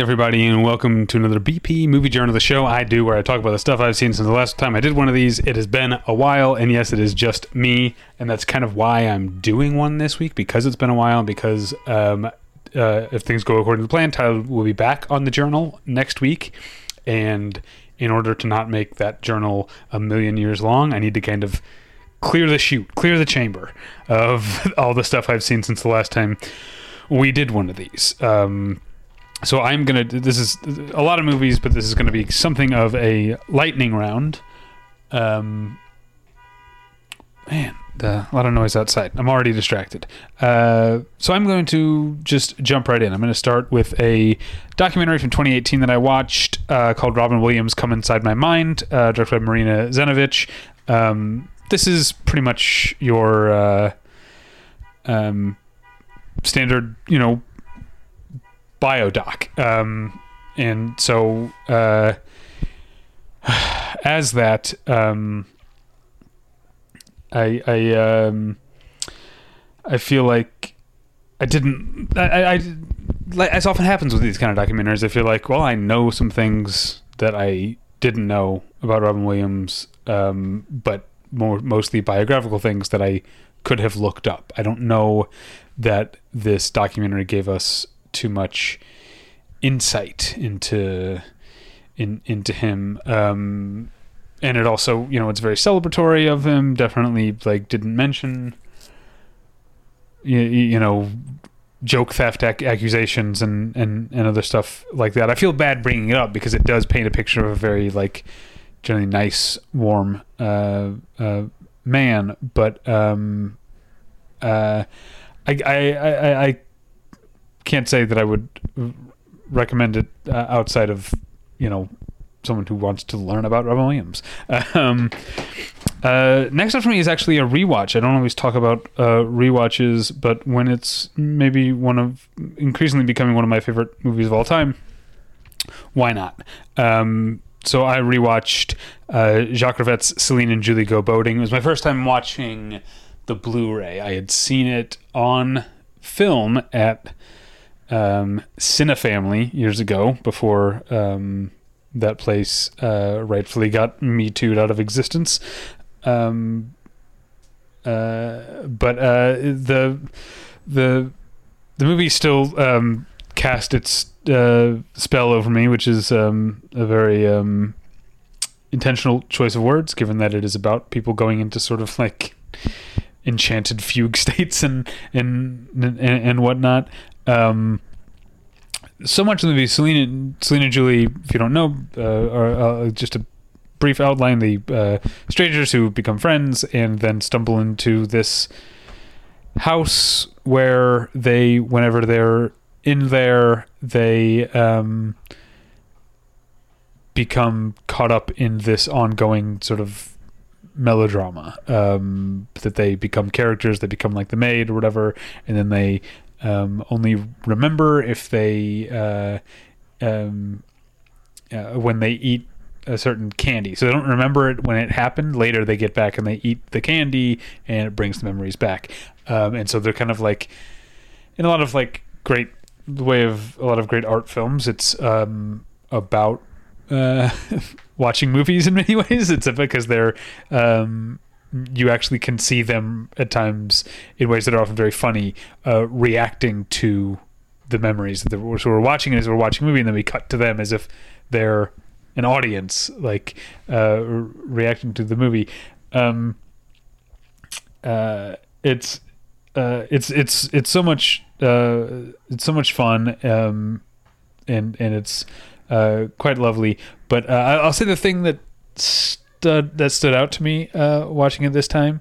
Everybody, and welcome to another BP Movie Journal, of the show I do where I talk about the stuff I've seen since the last time I did one of these. It has been a while, and yes, it is just me, and that's kind of why I'm doing one this week because it's been a while. Because um, uh, if things go according to plan, Tyler will be back on the journal next week, and in order to not make that journal a million years long, I need to kind of clear the chute, clear the chamber of all the stuff I've seen since the last time we did one of these. Um, so I'm gonna. This is a lot of movies, but this is gonna be something of a lightning round. Um, man, the, a lot of noise outside. I'm already distracted. Uh, so I'm going to just jump right in. I'm going to start with a documentary from 2018 that I watched uh, called Robin Williams Come Inside My Mind, uh, directed by Marina Zenovich. Um, this is pretty much your uh, um, standard, you know, biodoc. Um, and so, uh, as that, um, I, I, um, I feel like I didn't, I, I, like, as often happens with these kind of documentaries, I feel like, well, I know some things that I didn't know about Robin Williams, um, but more mostly biographical things that I could have looked up. I don't know that this documentary gave us too much insight into in into him. Um and it also you know it's very celebratory of him. Definitely like didn't mention you, you know joke theft ac- accusations and, and and other stuff like that. I feel bad bringing it up because it does paint a picture of a very like generally nice warm uh, uh man. But um uh I, I, I, I can't say that I would recommend it uh, outside of you know someone who wants to learn about Robin Williams. Um, uh, next up for me is actually a rewatch. I don't always talk about uh, rewatches, but when it's maybe one of increasingly becoming one of my favorite movies of all time, why not? Um, so I rewatched uh, Jacques Rivette's Celine and Julie Go Boating. It was my first time watching the Blu-ray. I had seen it on film at um, Cinefamily years ago before um, that place uh, rightfully got Me Too'd out of existence. Um, uh, but uh, the the the movie still um, cast its uh, spell over me, which is um, a very um, intentional choice of words, given that it is about people going into sort of like enchanted fugue states and and and, and whatnot. Um, so much of the movie, Selena, Selena Julie, if you don't know, uh, are uh, just a brief outline: the uh, strangers who become friends and then stumble into this house where they, whenever they're in there, they um, become caught up in this ongoing sort of melodrama um, that they become characters they become like the maid or whatever and then they um, only remember if they uh, um, uh, when they eat a certain candy. So they don't remember it when it happened. Later they get back and they eat the candy, and it brings the memories back. Um, and so they're kind of like in a lot of like great way of a lot of great art films. It's um, about uh, watching movies in many ways. It's because they're um, you actually can see them at times in ways that are often very funny, uh, reacting to the memories that so we're watching as we're watching a movie, and then we cut to them as if they're an audience, like uh, reacting to the movie. Um, uh, it's uh, it's it's it's so much uh, it's so much fun, um, and and it's uh, quite lovely. But I'll say the thing that stood that stood out to me uh, watching it this time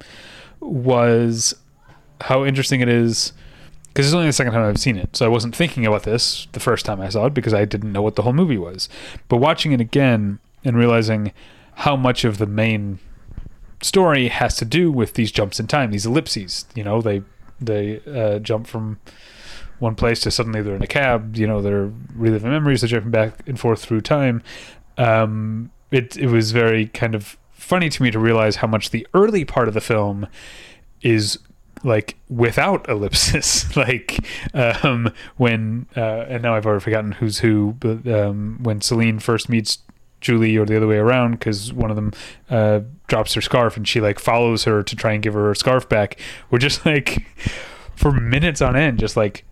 was how interesting it is because it's only the second time I've seen it, so I wasn't thinking about this the first time I saw it because I didn't know what the whole movie was. But watching it again and realizing how much of the main story has to do with these jumps in time, these ellipses. You know, they they uh, jump from one place to suddenly they're in a cab. You know, they're reliving memories, they're jumping back and forth through time. Um, it it was very kind of funny to me to realize how much the early part of the film is like without ellipsis. Like um when uh and now i've already forgotten who's who but um when celine first meets julie or the other way around because one of them uh drops her scarf and she like follows her to try and give her her scarf back we're just like for minutes on end just like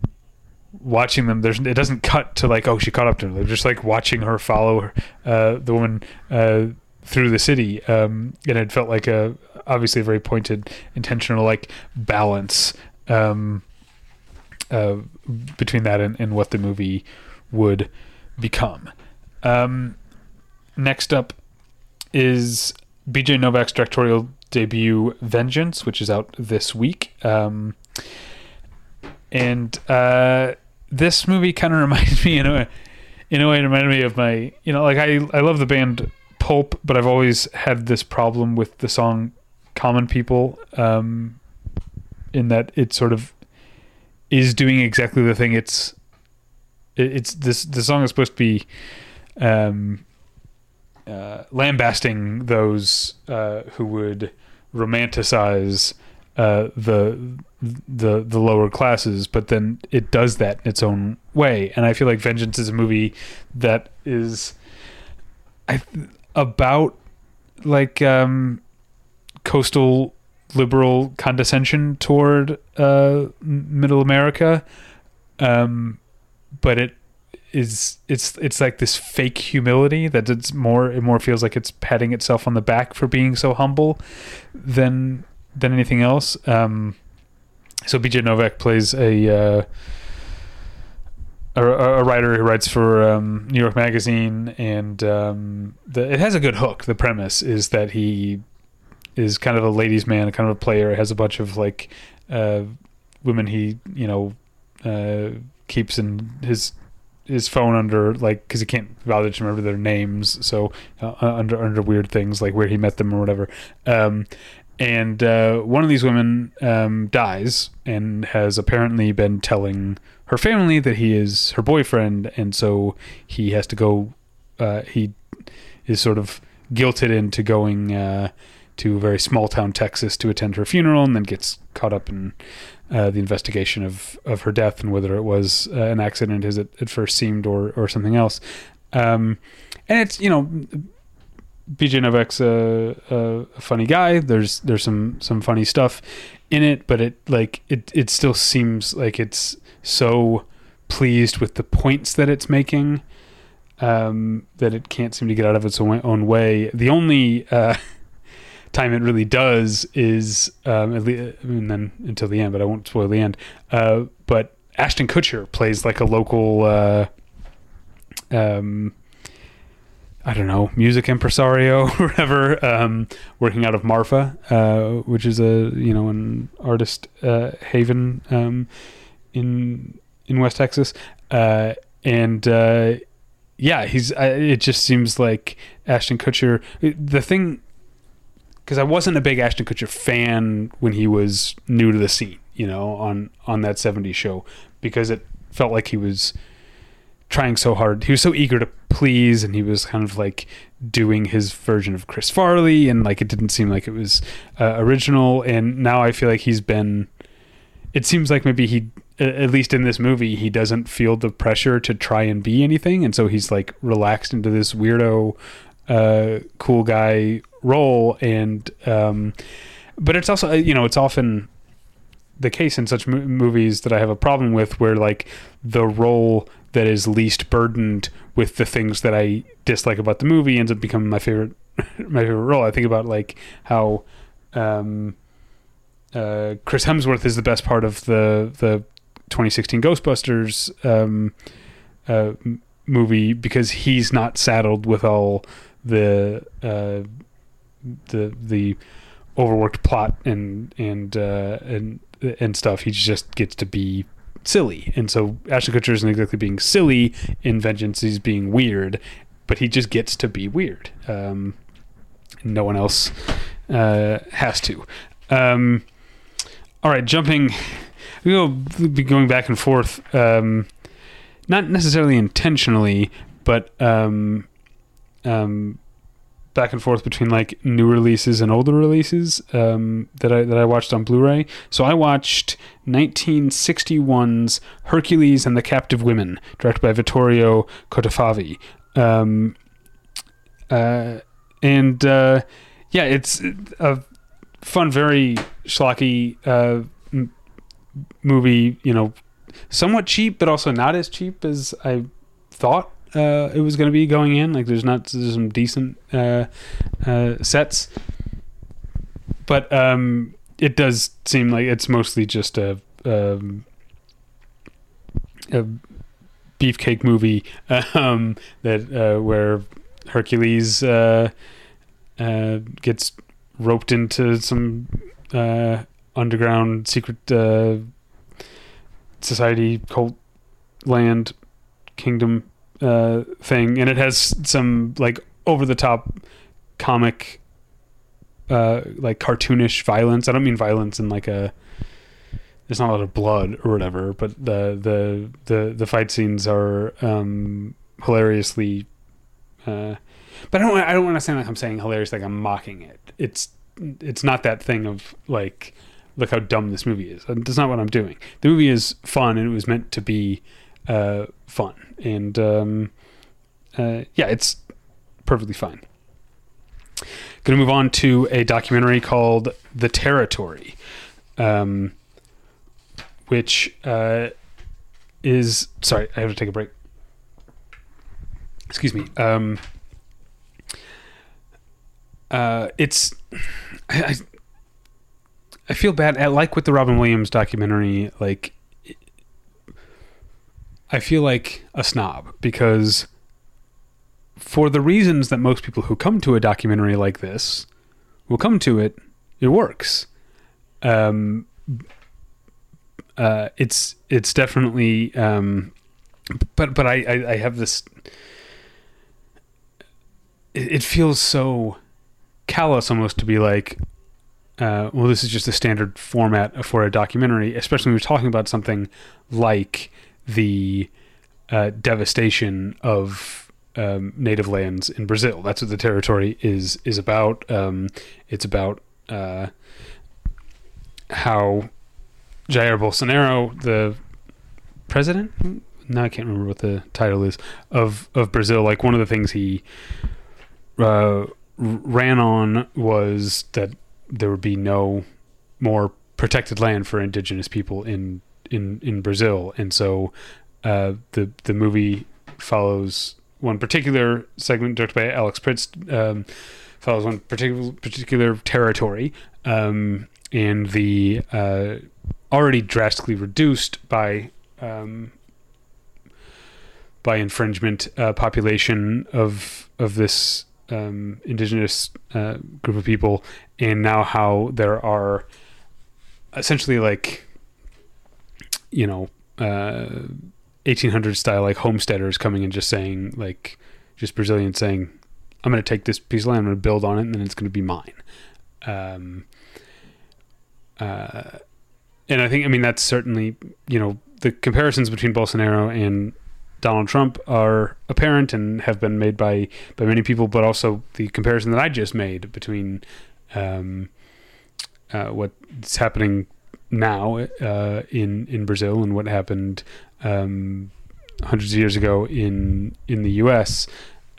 watching them there's it doesn't cut to like oh she caught up to them they're just like watching her follow her, uh the woman uh through the city. Um and it felt like a obviously a very pointed intentional like balance um uh between that and, and what the movie would become. Um next up is bj novak's directorial debut vengeance which is out this week. Um and uh this movie kind of reminds me in a in a way it reminded me of my you know like I I love the band Pulp but I've always had this problem with the song Common People um in that it sort of is doing exactly the thing it's it, it's this the song is supposed to be um uh, lambasting those uh, who would romanticize uh, the the the lower classes, but then it does that in its own way. And I feel like Vengeance is a movie that is I about like um, coastal liberal condescension toward uh, middle America, um, but it is it's it's like this fake humility that it's more it more feels like it's patting itself on the back for being so humble than than anything else. Um, so BJ Novak plays a, uh, a a writer who writes for um, New York Magazine, and um, the, it has a good hook. The premise is that he is kind of a ladies' man, kind of a player. Has a bunch of like uh, women he you know uh, keeps in his his phone under like because he can't bother to remember their names, so uh, under under weird things like where he met them or whatever. Um, and uh, one of these women um, dies and has apparently been telling her family that he is her boyfriend, and so he has to go. Uh, he is sort of guilted into going uh, to a very small town Texas to attend her funeral, and then gets caught up in uh, the investigation of of her death and whether it was uh, an accident as it at first seemed or or something else. Um, and it's you know BJ Novak's a, a, funny guy. There's there's some some funny stuff in it, but it like it it still seems like it's so pleased with the points that it's making um, that it can't seem to get out of its own, own way. The only uh, time it really does is um, at least, and then until the end, but I won't spoil the end. Uh, but Ashton Kutcher plays like a local. Uh, um, I don't know, music impresario or whatever, um, working out of Marfa, uh, which is a you know an artist uh, haven um, in in West Texas, uh, and uh, yeah, he's. it just seems like Ashton Kutcher. The thing, because I wasn't a big Ashton Kutcher fan when he was new to the scene, you know, on on that '70s show, because it felt like he was trying so hard. He was so eager to please, and he was kind of like doing his version of Chris Farley, and like it didn't seem like it was uh, original. And now I feel like he's been. It seems like maybe he, at least in this movie, he doesn't feel the pressure to try and be anything, and so he's like relaxed into this weirdo, uh, cool guy role. And um, but it's also you know it's often the case in such mo- movies that I have a problem with, where like the role that is least burdened with the things that I dislike about the movie ends up becoming my favorite my favorite role. I think about like how um, uh, Chris Hemsworth is the best part of the the 2016 Ghostbusters um, uh, movie because he's not saddled with all the uh, the the overworked plot and and uh, and and stuff. He just gets to be silly. And so Ashton Kutcher isn't exactly being silly in Vengeance, he's being weird, but he just gets to be weird. Um, no one else uh, has to. Um, all right, jumping, we'll be going back and forth, um, not necessarily intentionally, but um, um, back and forth between like new releases and older releases um, that I that I watched on Blu-ray. So I watched 1961's Hercules and the Captive Women, directed by Vittorio Cotafavi. Um, uh, and uh, yeah, it's a fun, very schlocky uh, m- movie. You know, somewhat cheap, but also not as cheap as I thought uh, it was going to be going in. Like, there's not there's some decent uh, uh, sets, but um, it does seem like it's mostly just a. Um, a beefcake movie um, that uh, where Hercules uh, uh, gets roped into some underground secret society cult land kingdom uh, thing, and it has some like over the top comic, uh, like cartoonish violence. I don't mean violence in like a there's not a lot of blood or whatever, but the the the the fight scenes are um, hilariously. Uh, but I don't. I don't want to sound like I'm saying hilarious, like I'm mocking it. It's it's not that thing of like, look how dumb this movie is. That's not what I'm doing. The movie is fun, and it was meant to be uh, fun, and um, uh, yeah, it's perfectly fine. Going to move on to a documentary called "The Territory." Um, which uh, is sorry, I have to take a break. Excuse me. Um, uh, it's I, I, I feel bad. I like with the Robin Williams documentary, like I feel like a snob because for the reasons that most people who come to a documentary like this will come to it, it works. Um, uh, it's it's definitely um, but but I, I, I have this it, feels so callous almost to be like uh, well this is just a standard format for a documentary especially when we're talking about something like the uh, devastation of um, native lands in Brazil that's what the territory is is about um, it's about uh, how Jair Bolsonaro, the president, now I can't remember what the title is of of Brazil. Like one of the things he uh, ran on was that there would be no more protected land for indigenous people in in in Brazil, and so uh, the the movie follows one particular segment directed by Alex Pritz. Um, follows one particular particular territory, um, and the uh, already drastically reduced by um, by infringement uh, population of of this um, indigenous uh, group of people, and now how there are essentially like you know uh, 1800 style like homesteaders coming and just saying like just Brazilian saying I'm going to take this piece of land, I'm going to build on it, and then it's going to be mine. Um, uh, and I think I mean that's certainly you know the comparisons between Bolsonaro and Donald Trump are apparent and have been made by by many people, but also the comparison that I just made between um, uh, what's happening now uh, in in Brazil and what happened um, hundreds of years ago in in the U.S.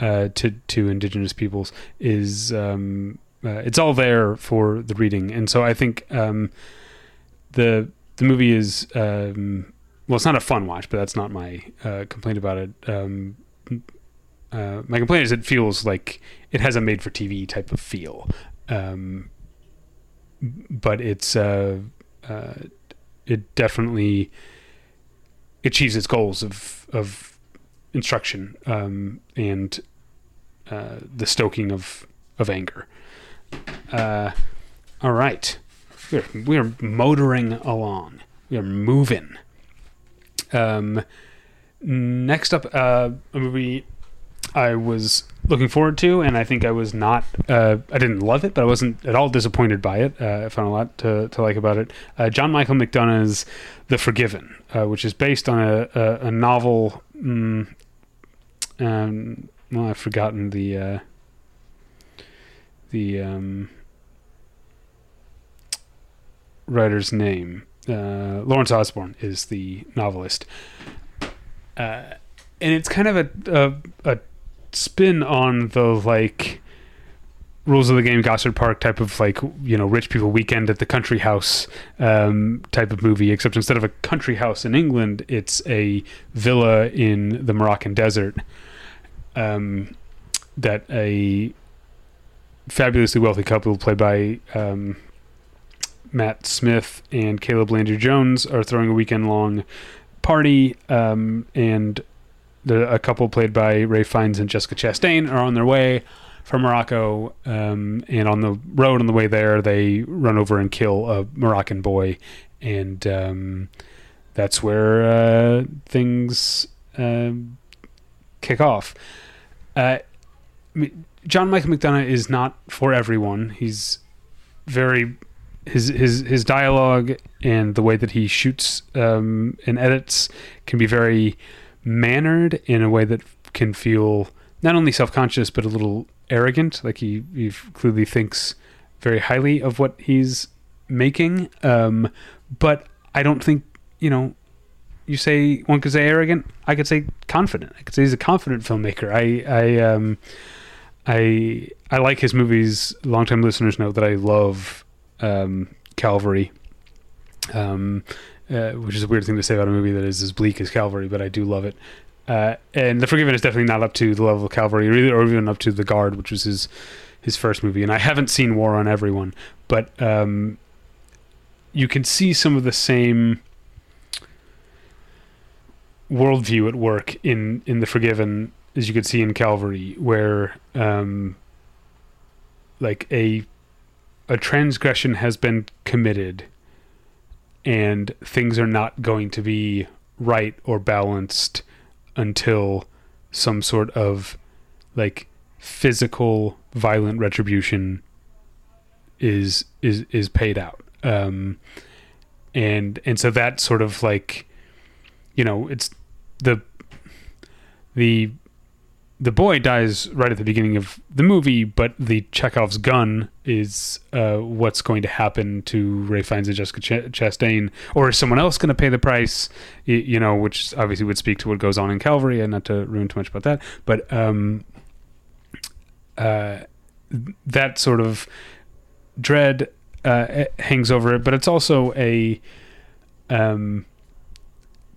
Uh, to to indigenous peoples is um, uh, it's all there for the reading, and so I think um, the the movie is um, well, it's not a fun watch, but that's not my uh, complaint about it. Um, uh, my complaint is it feels like it has a made for TV type of feel, um, but it's uh, it definitely achieves its goals of of instruction um, and uh, the stoking of of anger. Uh, all right. We're, we're motoring along. We are moving. Um, next up, uh, a movie I was looking forward to, and I think I was not. Uh, I didn't love it, but I wasn't at all disappointed by it. Uh, I found a lot to, to like about it. Uh, John Michael McDonagh's *The Forgiven*, uh, which is based on a a, a novel. Um, um, well, I've forgotten the. Uh, the um, writer's name. Uh, Lawrence Osborne is the novelist, and it's kind of a, a a spin on the like rules of the game Gosford Park type of like you know rich people weekend at the country house um, type of movie except instead of a country house in England it's a villa in the Moroccan desert um, that a fabulously wealthy couple played by um, Matt Smith and Caleb Landry Jones are throwing a weekend long party um, and the, a couple played by Ralph Fiennes and Jessica Chastain are on their way from Morocco, um, and on the road on the way there, they run over and kill a Moroccan boy, and um, that's where uh, things uh, kick off. Uh, John Michael McDonagh is not for everyone. He's very his his his dialogue and the way that he shoots um, and edits can be very mannered in a way that can feel not only self-conscious but a little arrogant. Like he, he clearly thinks very highly of what he's making. Um, but I don't think you know. You say one could say arrogant. I could say confident. I could say he's a confident filmmaker. I I um I I like his movies. Longtime listeners know that I love um, Calvary. Um, uh, which is a weird thing to say about a movie that is as bleak as Calvary, but I do love it. Uh, and The Forgiven is definitely not up to the level of Calvary, or, even up to The Guard, which was his his first movie. And I haven't seen War on Everyone, but um, you can see some of the same worldview at work in in The Forgiven as you could see in Calvary, where um, like a a transgression has been committed and things are not going to be right or balanced until some sort of like physical violent retribution is is is paid out. Um and and so that sort of like you know it's the the the boy dies right at the beginning of the movie, but the Chekhov's gun is uh, what's going to happen to Ralph Fiennes and Jessica Ch- Chastain, or is someone else going to pay the price? You, know, which obviously would speak to what goes on in Calvary, and not to ruin too much about that, but um, uh, that sort of dread uh, hangs over it. But it's also a um,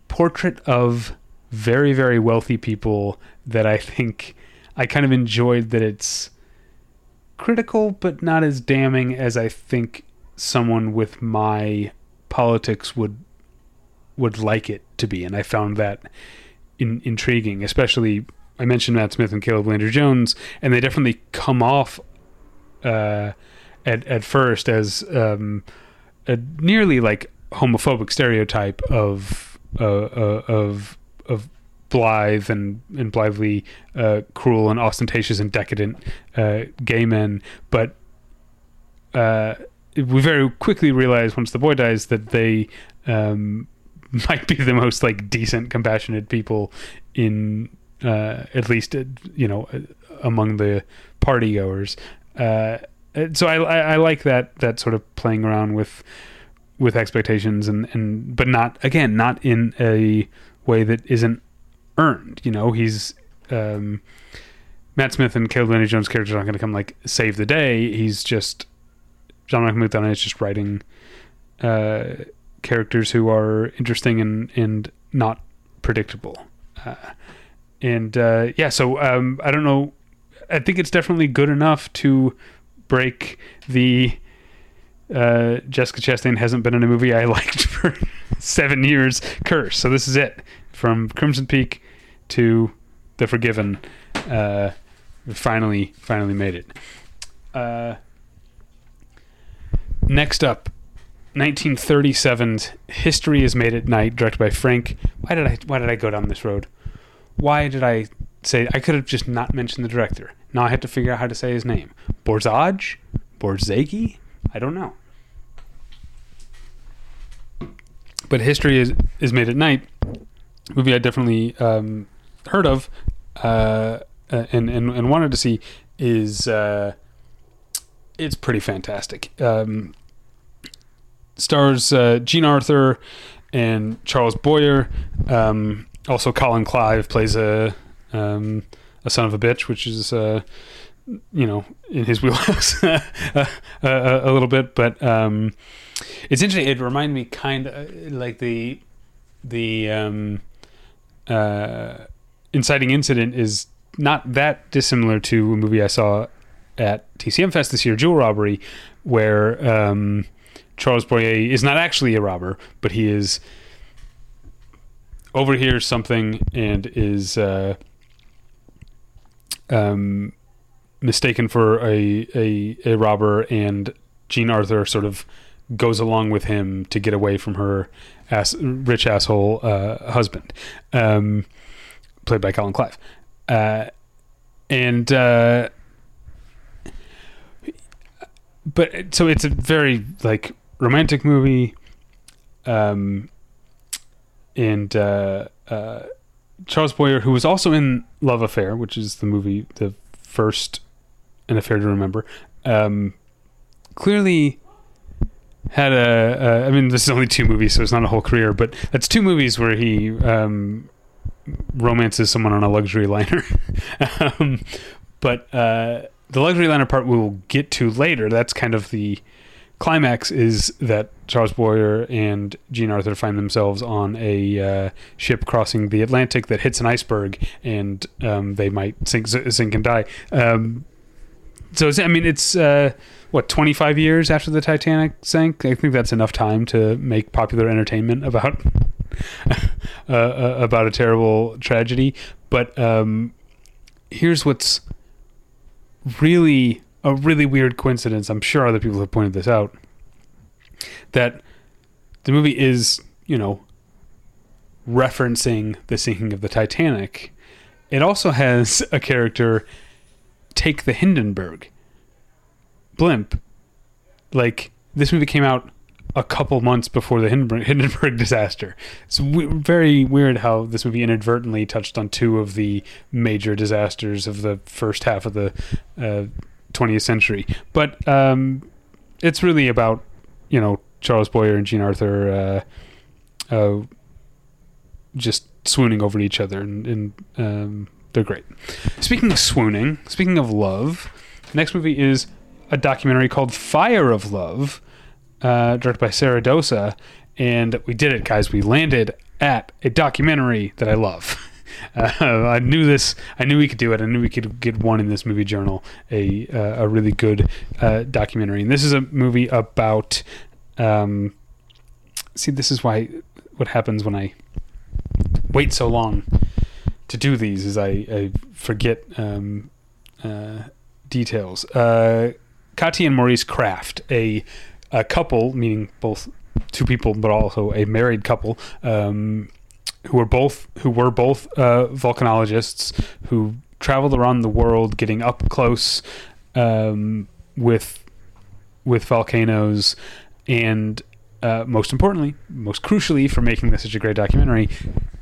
portrait of very very wealthy people that I think I kind of enjoyed that it's critical but not as damning as I think someone with my politics would would like it to be. And I found that in, intriguing especially I mentioned Matt Smith and Caleb Landry Jones and they definitely come off uh, at at first as um, a nearly like homophobic stereotype of uh, uh, of of blithe and and blithely uh, cruel and ostentatious and decadent uh, gay men, but uh, we very quickly realize once the boy dies that they um, might be the most like decent, compassionate people in uh, at least uh, you know among the party goers. Uh, so I, I, I like that that sort of playing around with with expectations and and but not again not in a way that isn't earned. You know, he's um, Matt Smith and Caleb Landry Jones characters aren't going to come like save the day. He's just John McDonagh is just writing uh, characters who are interesting and and not predictable. Uh, and uh, yeah, so um, I don't know. I think it's definitely good enough to break the uh, Jessica Chastain hasn't been in a movie I liked for seven years curse. So this is it from Crimson Peak to The Forgiven. Uh, finally, finally made it. Uh, next up, 1937's History is Made at Night, directed by Frank. Why did I? Why did I go down this road? Why did I say? I could have just not mentioned the director. Now I have to figure out how to say his name. Borzage, Borzagi. I don't know. But History is is Made at Night movie I definitely um, heard of uh, uh, and, and and wanted to see is uh, it's pretty fantastic. Um, stars uh, Jean Arthur and Charles Boyer. Um, also, Colin Clive plays a um, a son of a bitch, which is uh, you know in his wheelhouse a, a, a, little bit. But um, it's interesting. It reminded me kind of like the the um, uh, inciting incident is not that dissimilar to a movie I saw at TCM Fest this year, Jewel Robbery, where um, Charles Boyer is not actually a robber, but he is overhears something and is uh, um, mistaken for a, a a robber, and Jean Arthur sort of goes along with him to get away from her ass, rich asshole uh, husband, um, played by Colin Clive, uh, and uh, but so it's a very like romantic movie, um, and uh, uh, Charles Boyer, who was also in Love Affair, which is the movie, the first An Affair to Remember, um, clearly had a. I mean, this is only two movies, so it's not a whole career, but that's two movies where he um, romances someone on a luxury liner. um, but uh, the luxury liner part we'll get to later. That's kind of the climax is that Charles Boyer and Jean Arthur find themselves on a uh, ship crossing the Atlantic that hits an iceberg, and um, they might sink, sink and die. Um, so I mean, it's uh, what 25 years after the Titanic sank. I think that's enough time to make popular entertainment about uh, uh, about a terrible tragedy. But um, here's what's really a really weird coincidence. I'm sure other people have pointed this out that the movie is, you know, referencing the sinking of the Titanic. It also has a character take the Hindenburg blimp. Like this movie came out a couple months before the Hindenburg, Hindenburg disaster. It's w- very weird how this movie inadvertently touched on two of the major disasters of the first half of the uh, 20th century. But um, it's really about you know Charles Boyer and Jean Arthur uh, uh, just swooning over each other, and, and um, they're great. Speaking of swooning, speaking of love, next movie is a documentary called Fire of Love, uh, directed by Sarah Dosa, and we did it, guys. We landed at a documentary that I love. Uh, I knew this. I knew we could do it. I knew we could get one in this movie journal, a uh, a really good uh, documentary. And this is a movie about. Um, see, this is why what happens when I wait so long to do these is I, I forget um, uh, details. Uh, Kati and Maurice Krafft, a a couple, meaning both two people, but also a married couple. Um, who were both who were both uh, volcanologists who traveled around the world, getting up close um, with with volcanoes, and uh, most importantly, most crucially for making this such a great documentary,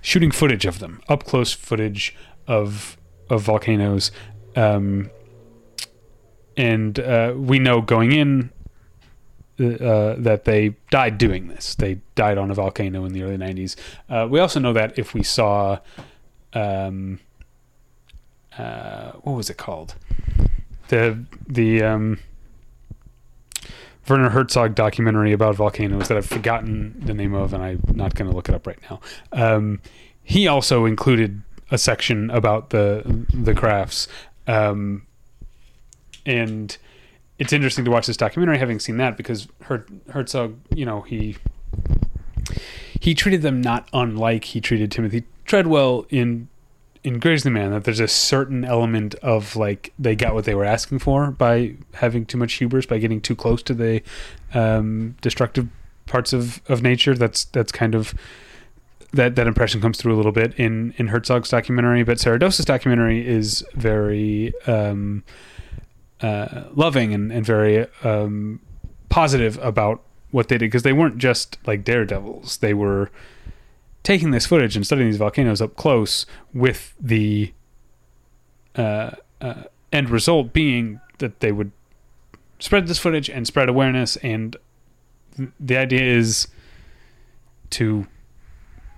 shooting footage of them, up close footage of of volcanoes. Um, and uh, we know going in uh, that they died doing this. They died on a volcano in the early 90s. Uh, we also know that if we saw, um, uh, what was it called? The the um, Werner Herzog documentary about volcanoes that I've forgotten the name of, and I'm not going to look it up right now. Um, he also included a section about the the Kraffts, um, and it's interesting to watch this documentary having seen that because Her- Herzog, you know, he he treated them not unlike he treated Timothy Treadwell in in Grizzly Man that there's a certain element of like they got what they were asking for by having too much hubris by getting too close to the um, destructive parts of, of nature. That's that's kind of that that impression comes through a little bit in in Herzog's documentary. But Sarah Dosa's documentary is very um, uh, loving and, and very um, positive about what they did because they weren't just like daredevils. They were taking this footage and studying these volcanoes up close with the uh, uh, end result being that they would spread this footage and spread awareness. And th- the idea is to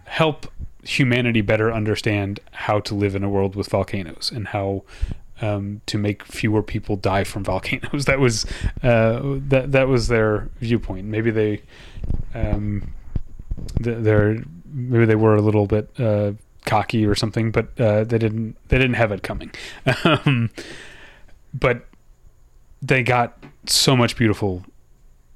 help humanity better understand how to live in a world with volcanoes and how um, to make fewer people die from volcanoes. That was uh, that that was their viewpoint. Maybe they um, th- they're maybe they were a little bit uh, cocky or something, but uh, they didn't they didn't have it coming. um, but they got so much beautiful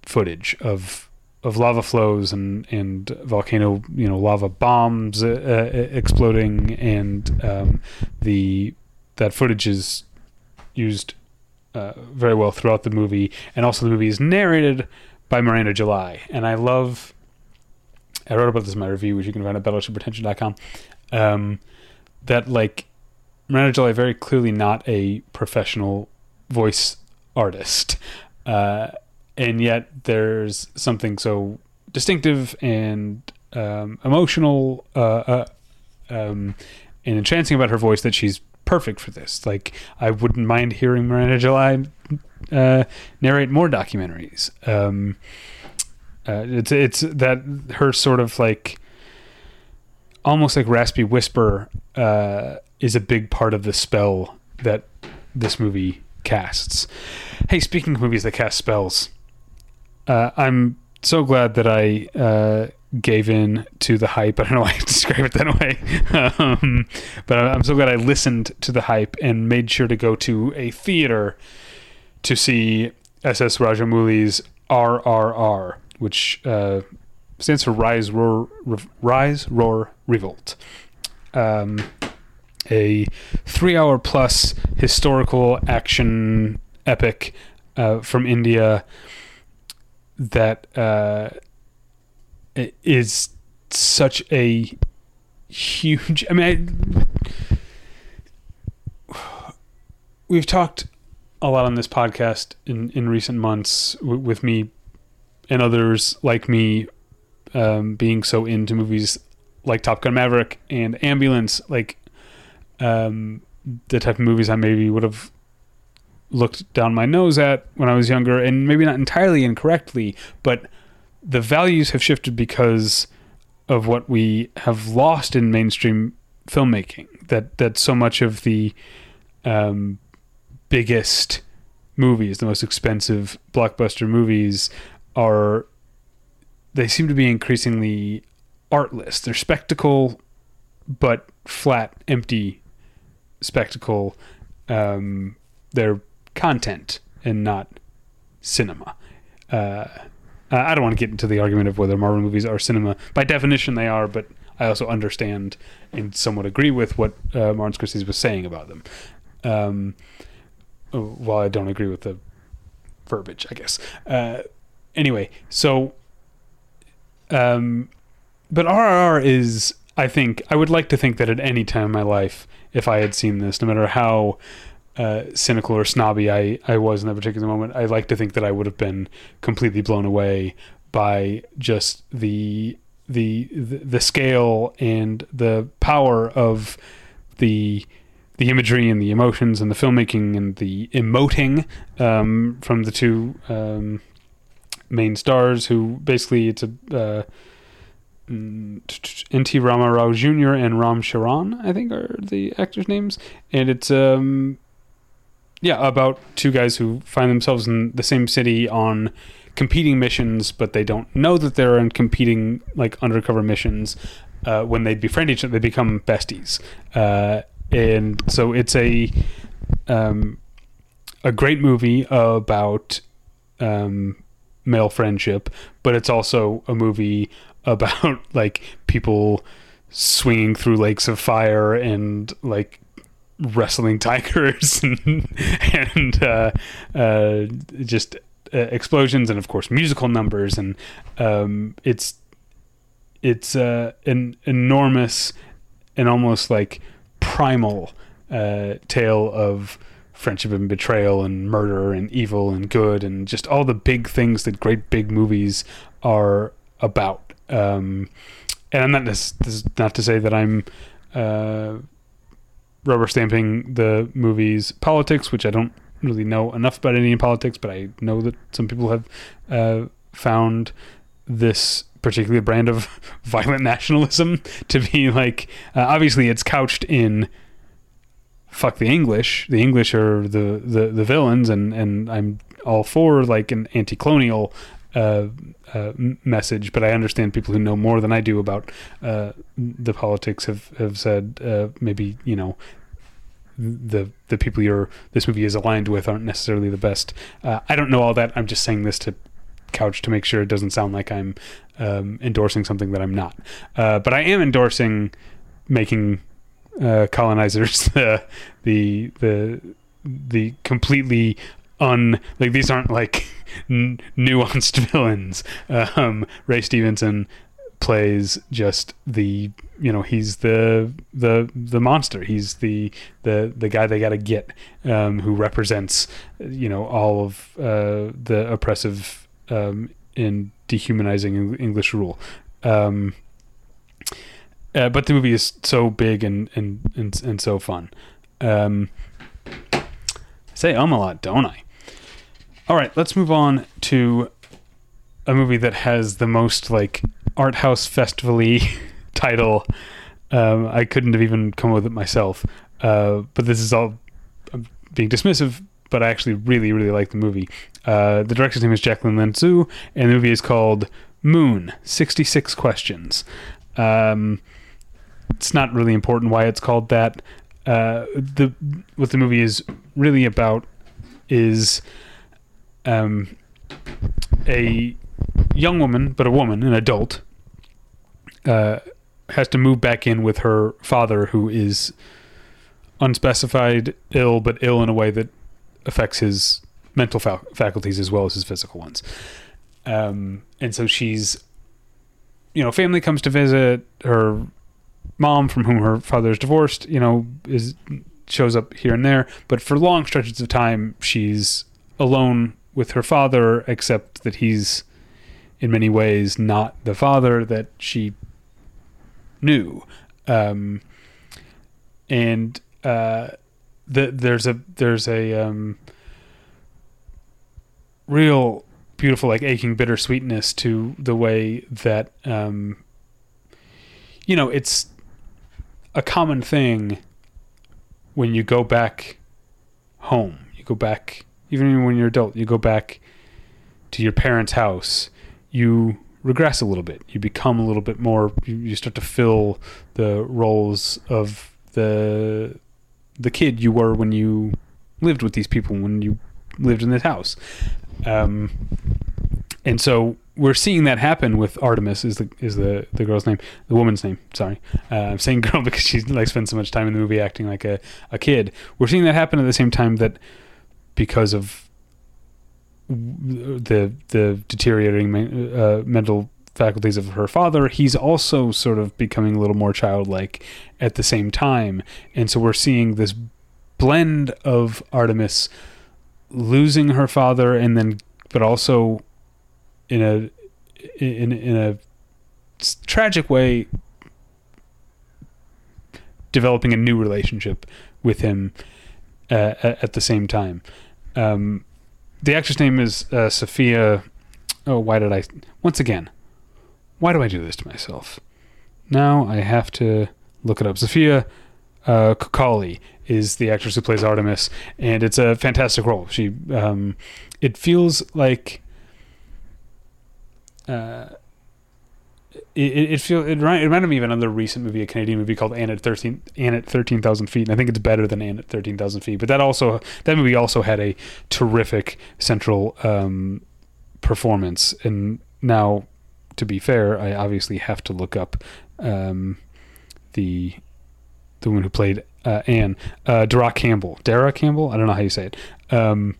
footage of of lava flows and and volcano you know lava bombs uh, uh, exploding and um, the that footage is used uh, very well throughout the movie. And also the movie is narrated by Miranda July. And I love I wrote about this in my review which you can find at battleshippretension.com um, that like Miranda July very clearly not a professional voice artist. Uh, and yet there's something so distinctive and um, emotional uh, uh, um, and entrancing about her voice that she's perfect for this. Like I wouldn't mind hearing Miranda July uh, narrate more documentaries. Um, uh, it's it's that her sort of like almost like raspy whisper uh, is a big part of the spell that this movie casts. Hey, speaking of movies that cast spells, uh, I'm so glad that I uh, gave in to the hype. I don't know why I describe it that way, um, but I'm so glad I listened to the hype and made sure to go to a theater to see SS Rajamouli's RRR, which uh, stands for Rise Roar Rise Roar Revolt. Um, a three-hour plus historical action epic uh, from India that uh, is such a huge. I mean, I, we've talked a lot on this podcast in in recent months w- with me and others like me um, being so into movies like Top Gun Maverick and Ambulance, like um, the type of movies I maybe would have looked down my nose at when I was younger, and maybe not entirely incorrectly, but the values have shifted because of what we have lost in mainstream filmmaking. That that so much of the um, biggest movies, the most expensive blockbuster movies, are they seem to be increasingly artless. They're spectacle, but flat, empty spectacle. Um, they're content and not cinema. Uh, I don't want to get into the argument of whether Marvel movies are cinema. By definition, they are, but I also understand and somewhat agree with what uh, Martin Scorsese was saying about them. Um, while I don't agree with the verbiage, I guess. Uh, anyway, so, um, but RRR is, I think, I would like to think that at any time in my life, if I had seen this, no matter how uh, cynical or snobby I, I was in that particular moment, I like to think that I would have been completely blown away by just the the the, scale and the power of the the imagery and the emotions and the filmmaking and the emoting um, from the two um, main stars who basically it's a uh, N.T. Rama Rao Jr. and Ram Charan, I think are the actors' names, and it's um yeah, about two guys who find themselves in the same city on competing missions, but they don't know that they're in competing like undercover missions. Uh, when they befriend each other, they become besties, uh, and so it's a um, a great movie about um, male friendship, but it's also a movie about like people swinging through lakes of fire and like wrestling tigers and, and uh, uh, just uh, explosions and of course musical numbers and um, it's it's uh, an enormous and almost like primal uh, tale of friendship and betrayal and murder and evil and good and just all the big things that great big movies are about. Um, and I'm not this, this is not to say that I'm uh, rubber stamping the movie's politics, which I don't really know enough about Indian politics, but I know that some people have uh, found this particular brand of violent nationalism to be like uh, obviously it's couched in fuck the English. The English are the, the, the villains, and, and I'm all for like an anti-colonial uh, uh, message. But I understand people who know more than I do about uh, the politics have have said uh, maybe you know the the people you're this movie is aligned with aren't necessarily the best. Uh, I don't know all that. I'm just saying this to couch to make sure it doesn't sound like I'm um, endorsing something that I'm not. Uh, but I am endorsing making colonizers the the the the completely un like these aren't like n- nuanced villains. Um, Ray Stevenson plays just the you know he's the the the monster he's the the the guy they got to get um, who represents you know all of uh, the oppressive um, and dehumanizing English rule um, uh, but the movie is so big and and and, and so fun. Um, I say um a lot, don't I? All right, let's move on to a movie that has the most like art house festivally title. Um, I couldn't have even come up with it myself. Uh, but this is all I'm being dismissive, but I actually really, really like the movie. Uh, the director's name is Jacqueline Lentzou, and the movie is called Moon 66 Questions. Um, it's not really important why it's called that. Uh, the what the movie is really about is um, a young woman, but a woman, an adult, uh, has to move back in with her father, who is unspecified ill, but ill in a way that affects his mental fa- faculties as well as his physical ones. Um, and so she's, you know, family comes to visit her mom from whom her father is divorced, you know, is shows up here and there, but for long stretches of time she's alone with her father except that he's in many ways not the father that she knew. Um, and uh, the, there's a there's a um, real beautiful like aching bittersweetness to the way that um, you know it's a common thing when you go back home. You go back, even when you're adult, you go back to your parents' house. You regress a little bit. You become a little bit more. You, start to fill the roles of the the kid you were when you lived with these people when you lived in this house. Um, and so we're seeing that happen with Artemis is the is the the girl's name, the woman's name. Sorry, uh, I'm saying girl because she like spends so much time in the movie acting like a a kid. We're seeing that happen at the same time that because of the the deteriorating uh, mental faculties of her father, he's also sort of becoming a little more childlike at the same time, and so we're seeing this blend of Artemis losing her father and then but also in a in in a tragic way developing a new relationship with him uh, at the same time. Um, the actress name is uh, Sophia. Oh, why did I? Once again, why do I do this to myself? Now I have to look it up. Sophia uh, is the actress who plays Artemis, and it's a fantastic role. She, um, it feels like uh, it, it feel it, reminded me of another recent movie, a Canadian movie called Anne at thirteen Anne at thirteen thousand feet, and I think it's better than Anne at thirteen thousand feet. But that also that movie also had a terrific central um, performance. And now, to be fair, I obviously have to look up um, the the woman who played uh, Anne, uh, Deragh Campbell. Deragh Campbell. I don't know how you say it. Um,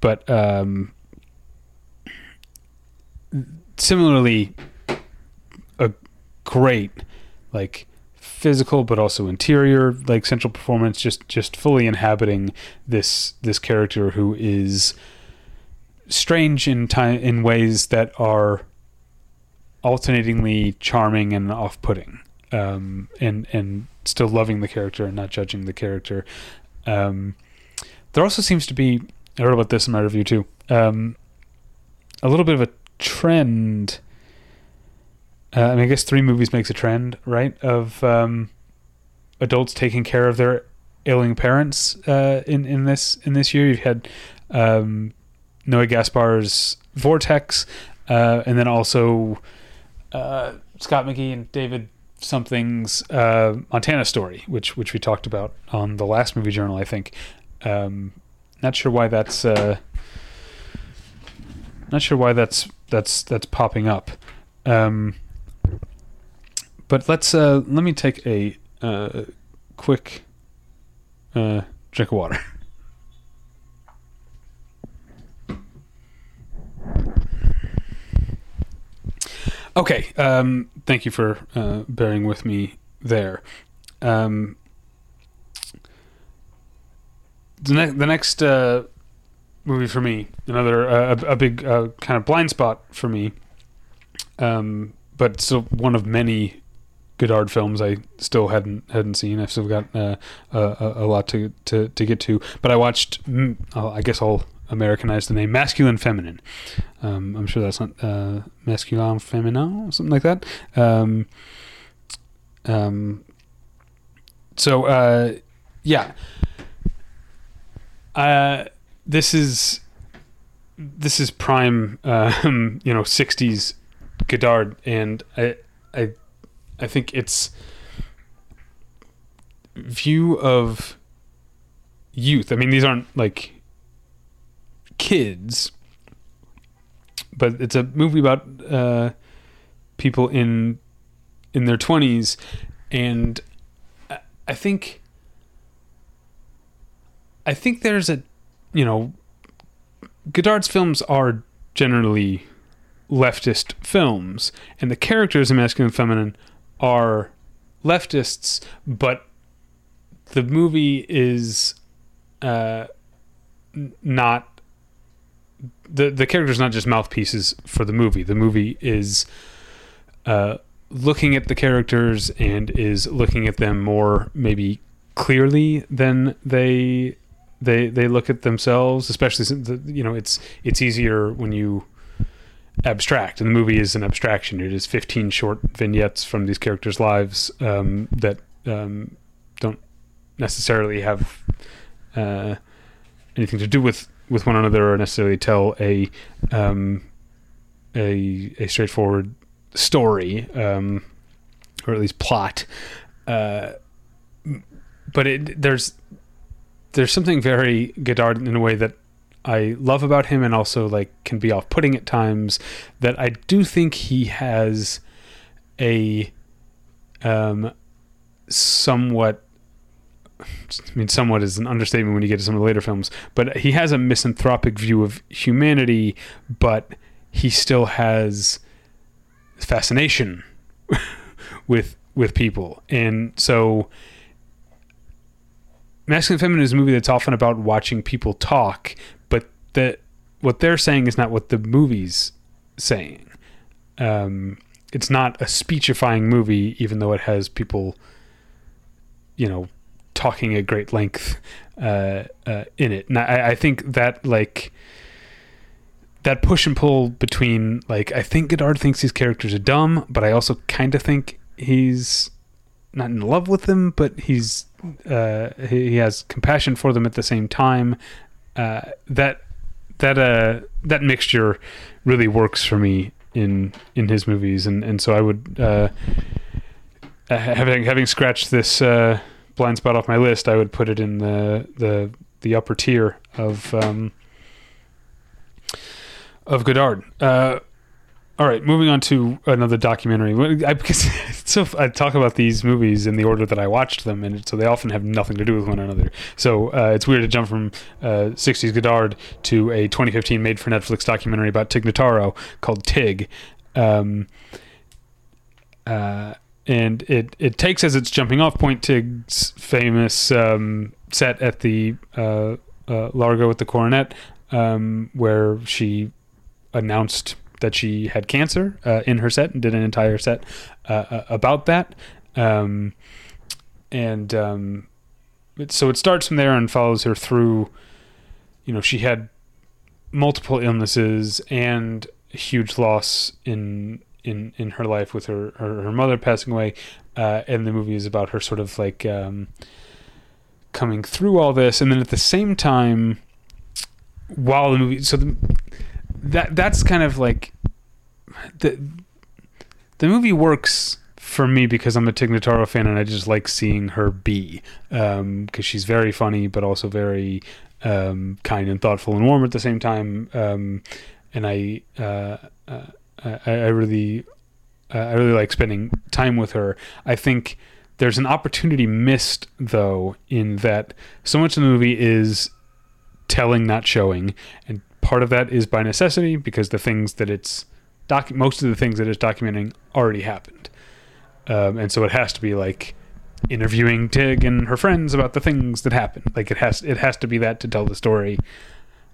but um, similarly great like physical but also interior like central performance just just fully inhabiting this this character who is strange in time in ways that are alternatingly charming and off-putting um, and and still loving the character and not judging the character um, there also seems to be I wrote about this in my review too. Um, a little bit of a trend. Uh, I mean, I guess three movies makes a trend, right? Of um, adults taking care of their ailing parents uh, in in this in this year. You've had um, Noah Gaspar's Vortex, uh, and then also uh, Scott McGehee and David something's uh, Montana story, which which we talked about on the last movie journal, I think. Um, not sure why that's uh, not sure why that's that's that's popping up. Um, but let's uh, let me take a uh, quick uh, drink of water. Okay, um, thank you for uh, bearing with me there. Um, the, ne- the next uh, movie for me, another uh, a, a big uh, kind of blind spot for me, um, but still one of many Godard films I still hadn't hadn't seen. I've still got uh, a, a lot to, to, to get to, but I watched. mm, oh, I guess I'll Americanize the name masculine feminine. Um, I'm sure that's not uh, masculin féminin or something like that. Um, um, so uh, yeah, uh, this is this is prime, um, you know, '60s Godard, and I I I think it's view of youth. I mean, these aren't like kids, but it's a movie about uh, people in in their twenties, and I- think I think there's a you know Godard's films are generally leftist films, and the characters in Masculine and Feminine are leftists, but the movie is uh, not the the character's not just mouthpieces for the movie. The movie is uh, looking at the characters and is looking at them more maybe clearly than they they they look at themselves. Especially since the, you know it's it's easier when you abstract, and the movie is an abstraction. It is 15 short vignettes from these characters' lives um, that um, don't necessarily have uh, anything to do with with one another or necessarily tell a um, a a straightforward story um, or at least plot. Uh, but it, there's there's something very Godard in a way that I love about him, and also like can be off-putting at times. That I do think he has a um, somewhat I mean, somewhat is an understatement when you get to some of the later films, but he has a misanthropic view of humanity, but he still has fascination with with people, and so Masculine Feminine is a movie that's often about watching people talk, that what they're saying is not what the movie's saying. Um, it's not a speechifying movie, even though it has people, you know, talking at great length uh, uh, in it. And I, I think that like that push and pull between like I think Godard thinks these characters are dumb, but I also kind of think he's not in love with them, but he's uh, he, he has compassion for them at the same time. Uh, that that uh that mixture really works for me in in his movies, and and so I would uh, uh, having having scratched this uh, blind spot off my list, I would put it in the the the upper tier of um, of Godard. Uh, all right, moving on to another documentary. I, because so I talk about these movies in the order that I watched them, and so they often have nothing to do with one another. So uh, it's weird to jump from uh, '60s Godard to a 2015 made-for-Netflix documentary about Tig Notaro called Tig. Um, uh, and it, it takes as its jumping off point Tig's famous um, set at the uh, uh, Largo with the Coronet, um, where she announced that she had cancer uh, in her set and did an entire set uh, uh, about that. Um, and um, it- so it starts from there and follows her through you know she had multiple illnesses and a huge loss in in in her life with her her, her mother passing away uh, and the movie is about her sort of like um, coming through all this and then at the same time while the movie so the, that that's kind of like the the movie works for me because I'm a Tig Notaro fan and I just like seeing her be because um, she's very funny but also very um, kind and thoughtful and warm at the same time. Um, and I, uh, uh, I I really uh, I really like spending time with her. I think there's an opportunity missed though in that so much of the movie is telling not showing and part of that is by necessity because the things that it's doc most of the things that it's documenting already happened. Um, and so it has to be like interviewing Tig and her friends about the things that happened. Like it has it has to be that to tell the story.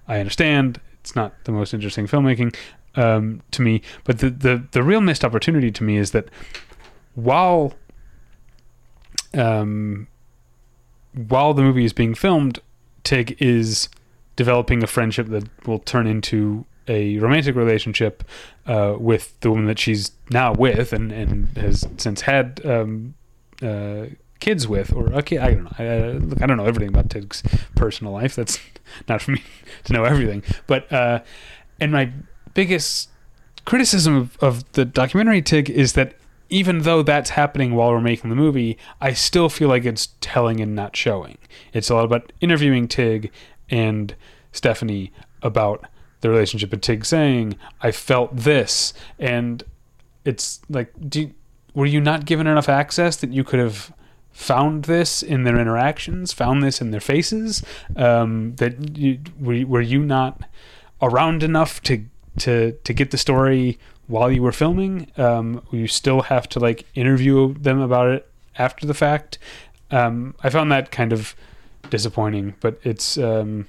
I understand. It's not the most interesting filmmaking um, to me. But the, the the real missed opportunity to me is that while um while the movie is being filmed Tig is developing a friendship that will turn into a romantic relationship uh, with the woman that she's now with and, and has since had um, uh, kids with or okay I don't know. I, look I don't know everything about Tig's personal life. That's not for me to know everything. But uh, and my biggest criticism of, of the documentary Tig is that even though that's happening while we're making the movie I still feel like it's telling and not showing. It's a lot about interviewing Tig and Stephanie about the relationship and Tig saying, I felt this. And it's like, do, were you not given enough access that you could have found this in their interactions, found this in their faces? Um, that you, were, were you not around enough to, to, to get the story while you were filming? Um, you still have to like interview them about it after the fact. Um, I found that kind of disappointing, but it's, um,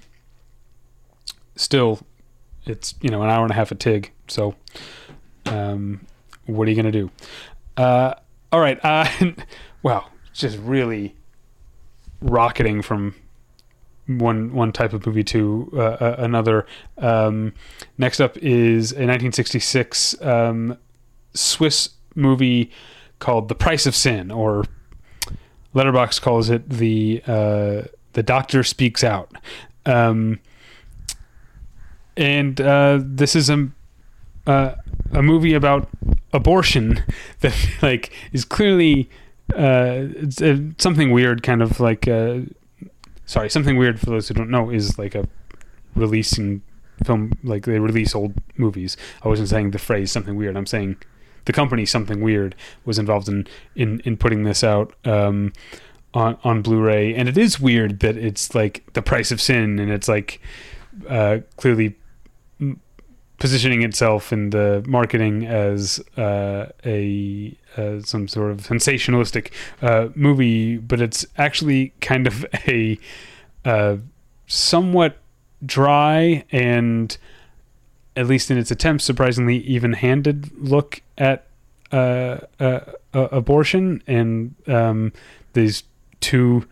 still it's you know an hour and a half a tig so um, what are you gonna do? Uh, all right uh, just really rocketing from one one type of movie to uh, uh another. Um, next up is a 1966 um, swiss movie called the price of sin or Letterboxd calls it the uh, the doctor speaks out um, and uh, this is a uh, a movie about abortion that like is clearly uh, uh, something weird, kind of like uh, sorry, something weird for those who don't know is like a releasing film like they release old movies. I wasn't saying the phrase something weird. I'm saying the company something weird was involved in in in putting this out. Um, on, on Blu-ray, and it is weird that it's like the price of sin, and it's like uh, clearly positioning itself in the marketing as uh, a uh, some sort of sensationalistic uh, movie, but it's actually kind of a uh, somewhat dry and, at least in its attempts, surprisingly even-handed look at uh, abortion. And um, these two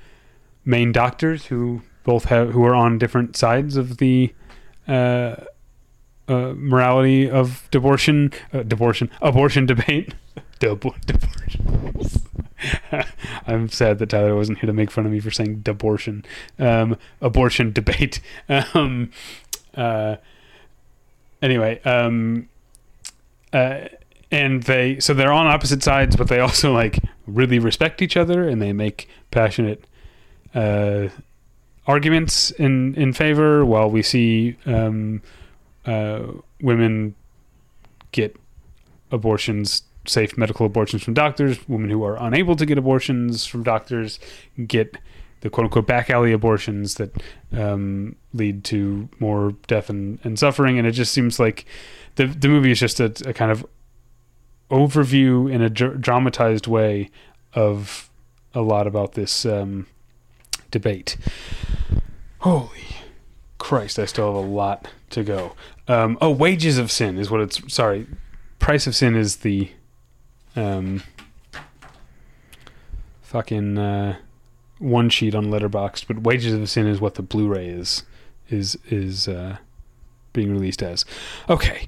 main doctors who both have who are on different sides of the uh, morality of abortion, uh, abortion, abortion debate. I'm sad that Tyler wasn't here to make fun of me for saying abortion. Um, abortion debate. Um, uh, anyway, um, uh, and they so they're on opposite sides, but they also like really respect each other, and they make passionate uh, arguments in in favor. While we see um, uh, women get abortions, safe medical abortions from doctors. Women who are unable to get abortions from doctors get the quote unquote back alley abortions that um, lead to more death and, and suffering. And it just seems like the the movie is just a, a kind of overview in a dr- dramatized way of a lot about this um, debate. Holy Christ, I still have a lot to go. Um, oh, Wages of Sin is what it's. Sorry, Price of Sin is the um, fucking uh, one sheet on Letterboxd, but Wages of Sin is what the Blu-ray is. is is uh, being released as. Okay,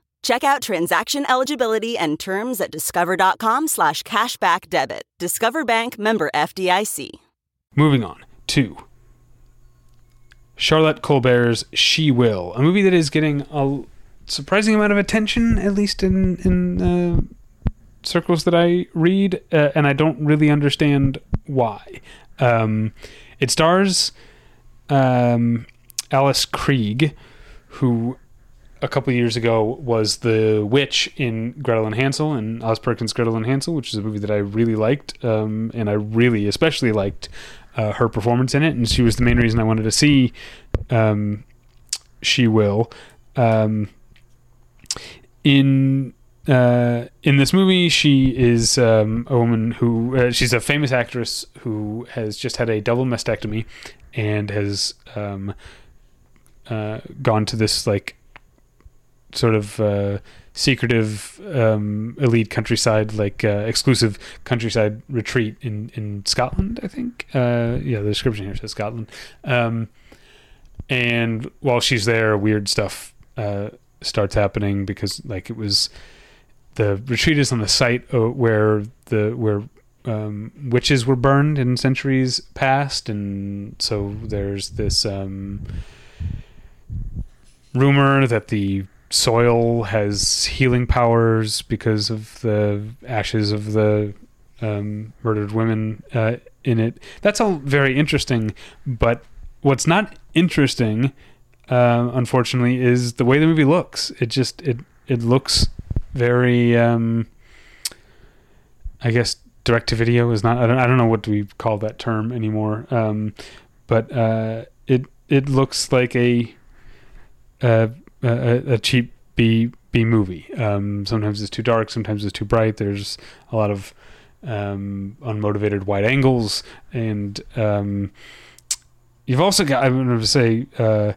Check out transaction eligibility and terms at discover.com slash cashback debit. Discover Bank member FDIC. moving on to Charlotte Colbert's She Will, a movie that is getting a surprising amount of attention, at least in in uh, circles that I read, uh, and I don't really understand why. Um, it stars um, Alice Krige, who a couple years ago was the witch in Gretel and Hansel and Oz Perkins' Gretel and Hansel, which is a movie that I really liked, um, and I really especially liked uh, her performance in it, and she was the main reason I wanted to see um, She Will. Um, in uh, in this movie, she is um, a woman who uh, she's a famous actress who has just had a double mastectomy and has um, uh, gone to this like sort of uh, secretive um, elite countryside, like uh, exclusive countryside retreat in in Scotland. I think. Uh, yeah, the description here says Scotland. Um, and while she's there, weird stuff uh, starts happening because like it was the retreat is on the site uh, where the where um, witches were burned in centuries past, and so there's this um, rumor that the soil has healing powers because of the ashes of the um, murdered women uh, in it. That's all very interesting, but what's not interesting, uh, unfortunately, is the way the movie looks. It just it it looks very, um, I guess, direct to video is not. I don't I don't know what we call that term anymore. Um, but uh, it it looks like a a, a, a cheap B B movie. Um, sometimes it's too dark, sometimes it's too bright. There's a lot of um, unmotivated wide angles, and um, you've also got. I'm going to say uh,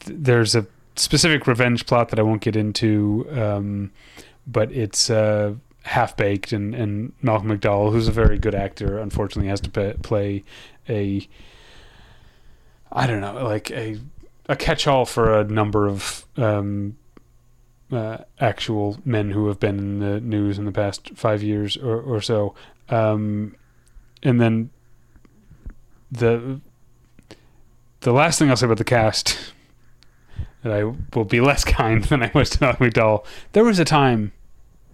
th- there's a specific revenge plot that I won't get into, um, but it's uh, half baked, and, and Malcolm McDowell, who's a very good actor, unfortunately has to pa play a. I don't know, like a a catch-all for a number of um, uh, actual men who have been in the news in the past five years or, or so, um, and then the the last thing I'll say about the cast that I will be less kind than I was to Malcolm McDowell. There was a time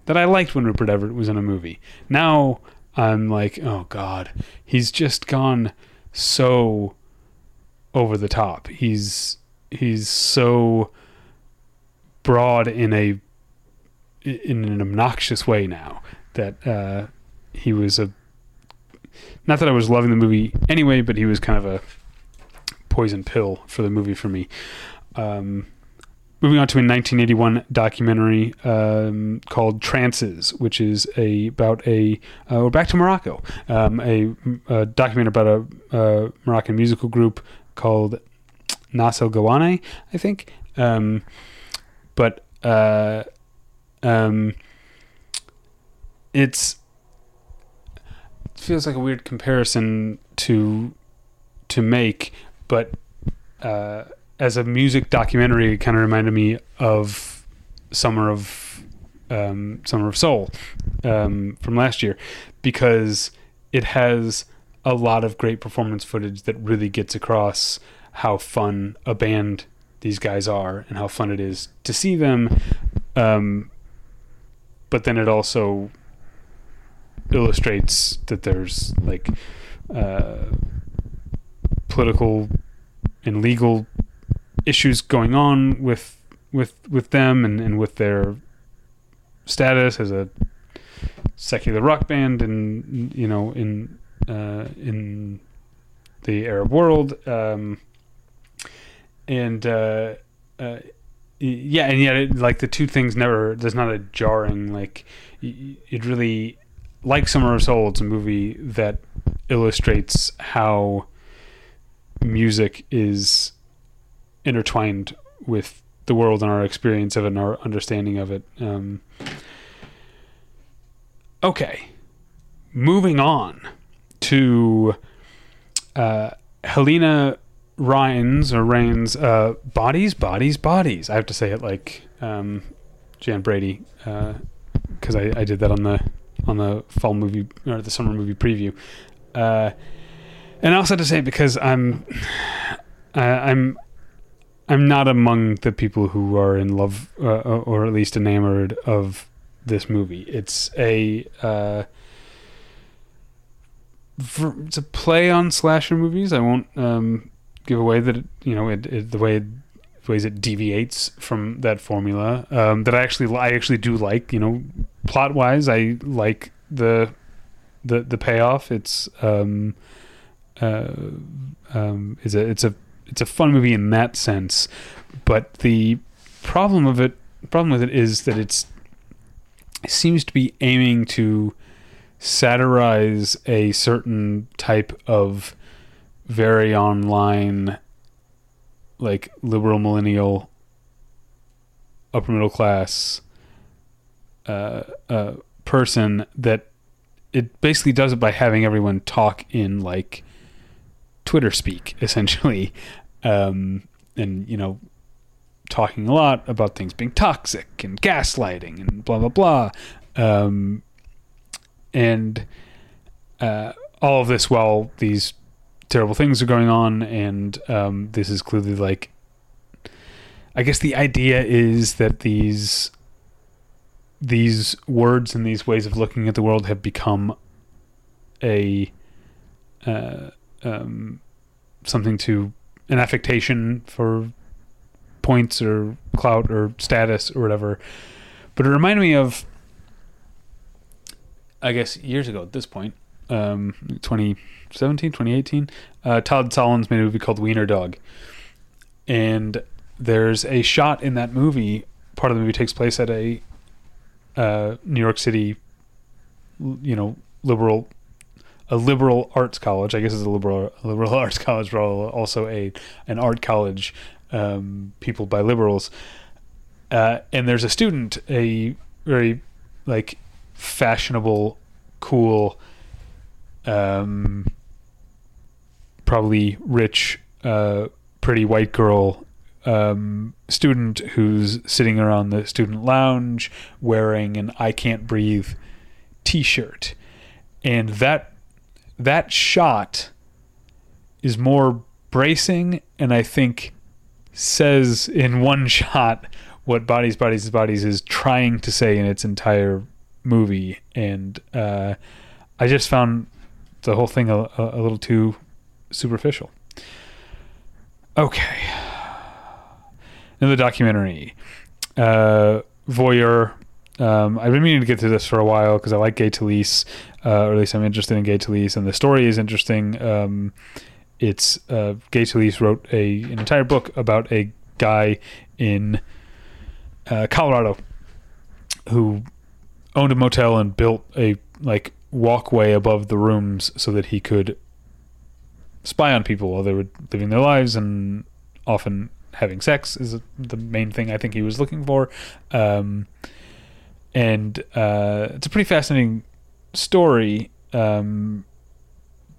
that I liked when Rupert Everett was in a movie. Now I'm like, oh god, he's just gone so over the top. He's he's so broad in a in an obnoxious way now that uh, he was a not that I was loving the movie anyway, but he was kind of a poison pill for the movie for me. Um, moving on to a 1981 documentary um, called Trances, which is a about a uh, we're back to Morocco, um, a, a documentary about a, a Moroccan musical group called Nass El Ghiwane, I think. Um, but uh, um, it's it feels like a weird comparison to to make, but uh, as a music documentary, it kind of reminded me of Summer of um, Summer of Soul um, from last year because it has a lot of great performance footage that really gets across how fun a band these guys are and how fun it is to see them. Um, but then it also illustrates that there's like uh, political and legal issues going on with with with them and, and with their status as a secular rock band and you know in uh, in the Arab world um, and uh, uh, yeah, and yet it, like the two things never. There's not a jarring like. It really, like Summer of Soul, it's a movie that illustrates how music is intertwined with the world and our experience of it and our understanding of it. Um, okay, moving on to uh, Helena Rhines or Rains, uh, bodies, bodies, bodies. I have to say it like um, Jan Brady because uh, I, I did that on the on the fall movie or the summer movie preview. Uh, and I also have to say it because I'm I'm I'm not among the people who are in love uh, or at least enamored of this movie. It's a uh, it's a play on slasher movies. I won't um, give away that you know it, it, the way ways it deviates from that formula. Um, that I actually I actually do like. You know, plot wise, I like the the the payoff. It's um, uh, um, is a it's a it's a fun movie in that sense, but the problem of it problem with it is that it's it seems to be aiming to satirize a certain type of very online like liberal millennial upper middle class uh, uh, person that it basically does it by having everyone talk in like Twitter speak essentially um, and you know talking a lot about things being toxic and gaslighting and blah blah blah. Um, and uh, all of this while these terrible things are going on, and um, this is clearly like. I guess the idea is that these these words and these ways of looking at the world have become a uh, um, something to an affectation for points or clout or status or whatever. But it reminded me of I guess years ago at this point, um, 2017, 2018, uh, Todd Solondz made a movie called Wiener Dog. And there's a shot in that movie, part of the movie takes place at a uh, New York City, you know, liberal, a liberal arts college. I guess it's a liberal liberal arts college, but also a an art college, um, peopled by liberals. Uh, and there's a student, a very like fashionable, cool, um, probably rich, uh, pretty white girl um, student who's sitting around the student lounge wearing an "I Can't Breathe" T-shirt, and that that shot is more bracing, and I think says in one shot what "Bodies, Bodies, Bodies" is trying to say in its entire movie, and uh, I just found the whole thing a, a, little too superficial. Okay, in the documentary, uh, voyeur. Um, I've been meaning to get to this for a while because I like Gay Talese, uh, or at least I'm interested in Gay Talese, and the story is interesting. Um, it's uh, Gay Talese wrote a an entire book about a guy in uh, Colorado who owned a motel and built a like walkway above the rooms so that he could spy on people while they were living their lives and often having sex is the main thing I think he was looking for. Um, and uh, it's a pretty fascinating story. Um,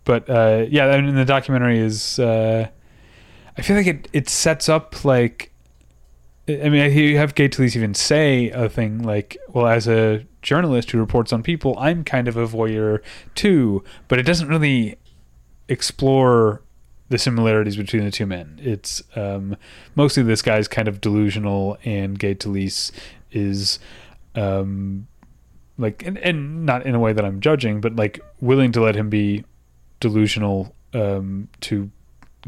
but uh, yeah, I mean, the documentary is. Uh, I feel like it it sets up like. I mean, you have Gay Talese even say a thing like, "Well, as a journalist who reports on people, I'm kind of a voyeur too, but it doesn't really explore the similarities between the two men. It's um, mostly this guy's kind of delusional, and Gay Talese is um, like, and, and not in a way that I'm judging, but like willing to let him be delusional um, to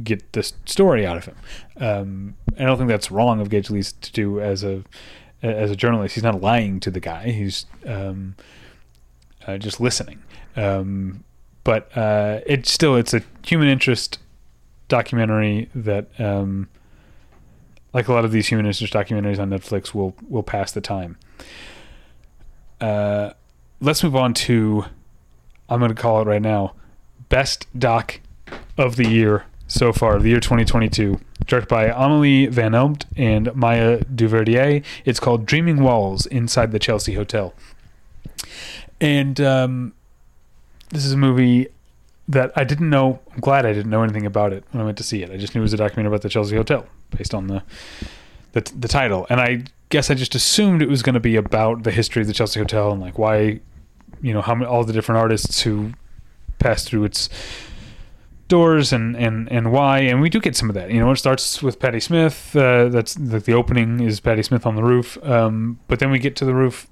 get this story out of him. Um, I don't think that's wrong of Gay Talese to do as a as a journalist. He's not lying to the guy. He's um, uh, just listening. Um, but uh, it's still it's a human interest documentary that um, like a lot of these human interest documentaries on Netflix, will will pass the time. Uh, let's move on to I'm going to call it right now best doc of the year so far, the year 2022, directed by Amelie Van Elmt and Maya Duverdier. It's called Dreaming Walls Inside the Chelsea Hotel. And um, this is a movie that I didn't know. I'm glad I didn't know anything about it when I went to see it. I just knew it was a documentary about the Chelsea Hotel based on the the, the title. And I guess I just assumed it was going to be about the history of the Chelsea Hotel and like why, you know, how many, all the different artists who passed through its doors and, and, and why. And we do get some of that. You know, it starts with Patti Smith. Uh, that's the opening is Patti Smith on the roof. Um, but then we get to the roof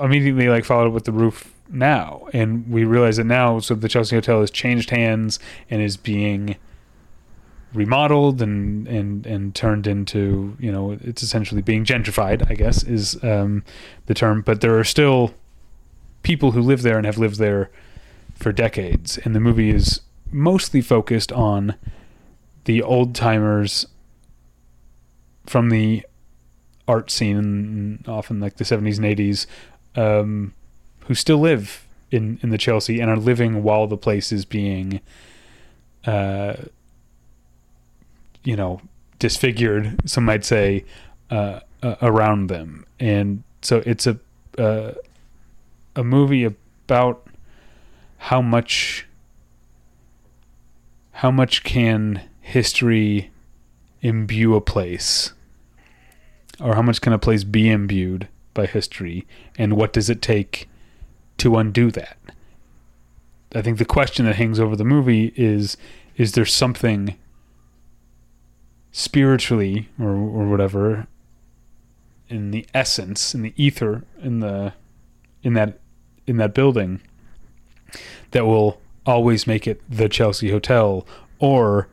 immediately, like followed up with the roof now, and we realize that now. So the Chelsea Hotel has changed hands and is being remodeled and and and turned into you know it's essentially being gentrified. I guess is um, the term. But there are still people who live there and have lived there for decades, and the movie is mostly focused on the old timers from the art scene, often like the 70s and 80s, um, who still live in, in the Chelsea and are living while the place is being, uh, you know, disfigured, some might say, uh, uh, around them. And so it's a, uh, a movie about how much how much can history imbue a place? Or how much can a place be imbued by history? And what does it take to undo that? I think the question that hangs over the movie is is there something spiritually or or whatever in the essence in the ether in the in that in that building that will always make it the Chelsea Hotel, or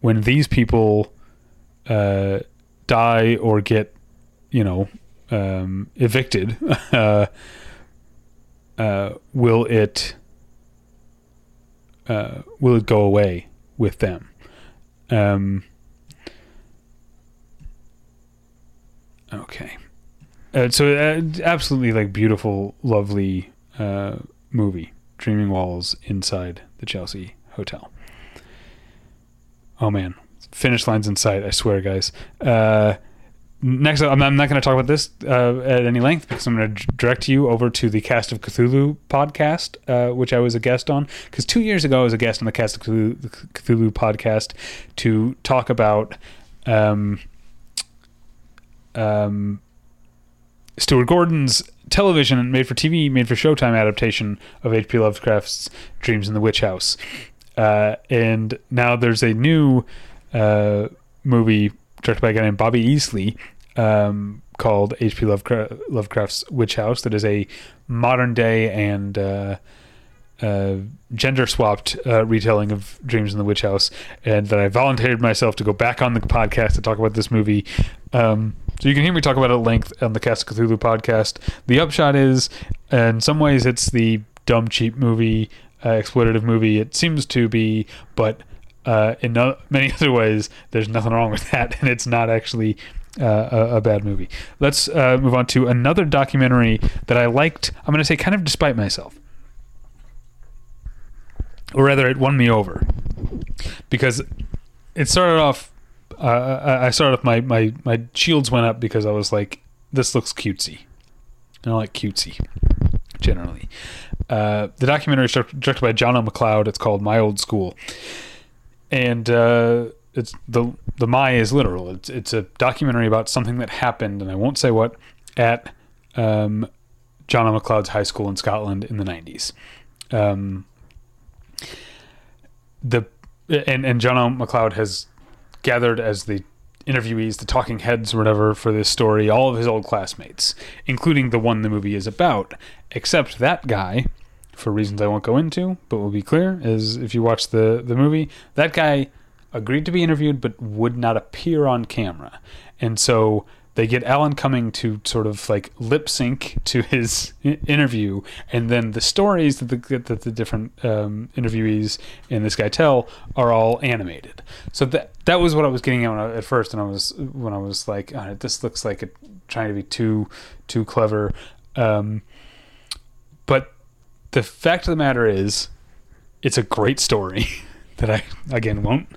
when these people uh, die or get, you know, um, evicted, uh, uh, will it uh, will it go away with them? Um, okay, uh, so uh, absolutely like beautiful, lovely movie. Dreaming Walls inside the Chelsea Hotel. Oh man, finish lines in sight. I swear, guys. Uh, next, I'm not, I'm not going to talk about this uh, at any length because I'm going to direct you over to the Cast of Cthulhu podcast, uh, which I was a guest on. Because two years ago, I was a guest on the Cast of Cthulhu, Cthulhu podcast to talk about um, um, Stuart Gordon's television made for TV, made for Showtime adaptation of H.P. Lovecraft's Dreams in the Witch House. Uh, and now there's a new uh, movie directed by a guy named Bobby Easley um, called H.P. Lovecraft, Lovecraft's Witch House that is a modern day and uh, uh gender swapped uh, retelling of Dreams in the Witch House. And that I volunteered myself to go back on the podcast to talk about this movie. Um, so you can hear me talk about it at length on the Cast of Cthulhu podcast. The upshot is, in some ways, it's the dumb, cheap movie, uh, exploitative movie. It seems to be, but uh, in no, many other ways, there's nothing wrong with that, and it's not actually uh, a, a, bad movie. Let's uh, move on to another documentary that I liked. I'm going to say kind of despite myself, or rather, it won me over because it started off uh, I started off my, my my shields went up because I was like, this looks cutesy. And I like cutesy generally. Uh, the documentary is directed by John McLeod. It's called My Old School, and uh, it's the the my is literal. It's it's a documentary about something that happened, and I won't say what at um, John McLeod's high school in Scotland in the nineties. Um, the and and John McLeod has gathered as the interviewees, the talking heads, or whatever, for this story, all of his old classmates, including the one the movie is about, except that guy, for reasons I won't go into, but will be clear, is if you watch the, the movie, that guy agreed to be interviewed but would not appear on camera. And so they get Alan Cumming to sort of like lip sync to his interview, and then the stories that the that the different um, interviewees and this guy tell are all animated. So that that was what I was getting at, I, at first, and I was when I was like, oh, this looks like it trying to be too too clever. Um, but the fact of the matter is, it's a great story that I again won't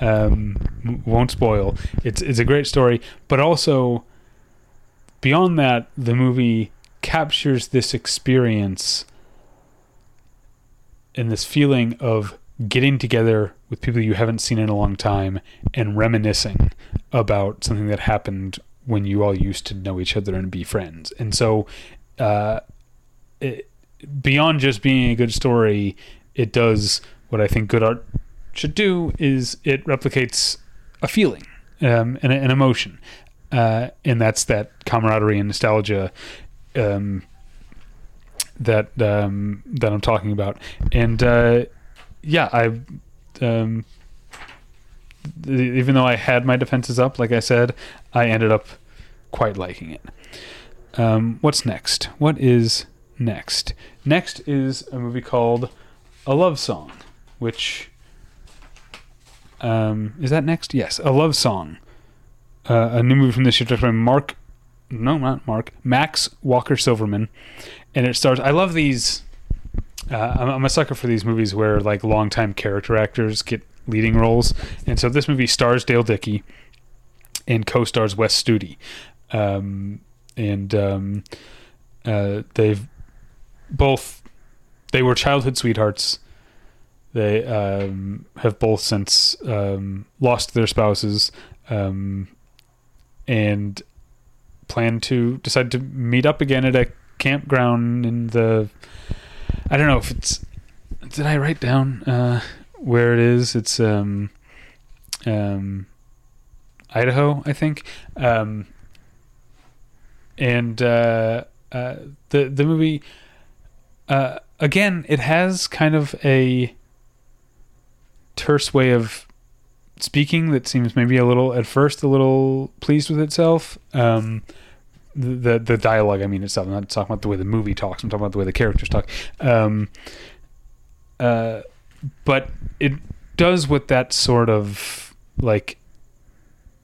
um, won't spoil. It's it's a great story, but also beyond that, the movie captures this experience and this feeling of getting together with people you haven't seen in a long time and reminiscing about something that happened when you all used to know each other and be friends. And so, uh, it, beyond just being a good story, it does what I think good art should do is it replicates a feeling um, and an emotion, uh, and that's that camaraderie and nostalgia um, that um, that I'm talking about. And uh, yeah, I um, even though I had my defenses up, like I said, I ended up quite liking it. Um, what's next? What is next? Next is a movie called A Love Song, which um, is that next? Yes, A Love Song, uh, a new movie from this year directed by Mark. No, not Mark. Max Walker Silverman, and it stars. I love these. Uh, I'm, I'm a sucker for these movies where like longtime character actors get leading roles, and so this movie stars Dale Dickey, and co-stars Wes Studi, um, and um, uh, they've both they were childhood sweethearts. They um, have both since um, lost their spouses um, and plan to decide to meet up again at a campground in the. I don't know if it's. Did I write down uh, where it is? It's um, um, Idaho, I think. Um, and uh, uh, the the movie uh, again, it has kind of a terse way of speaking that seems maybe a little at first a little pleased with itself. Um, the, the dialogue, I mean itself. I'm not talking about the way the movie talks. I'm talking about the way the characters talk. Um, uh, but it does what that sort of like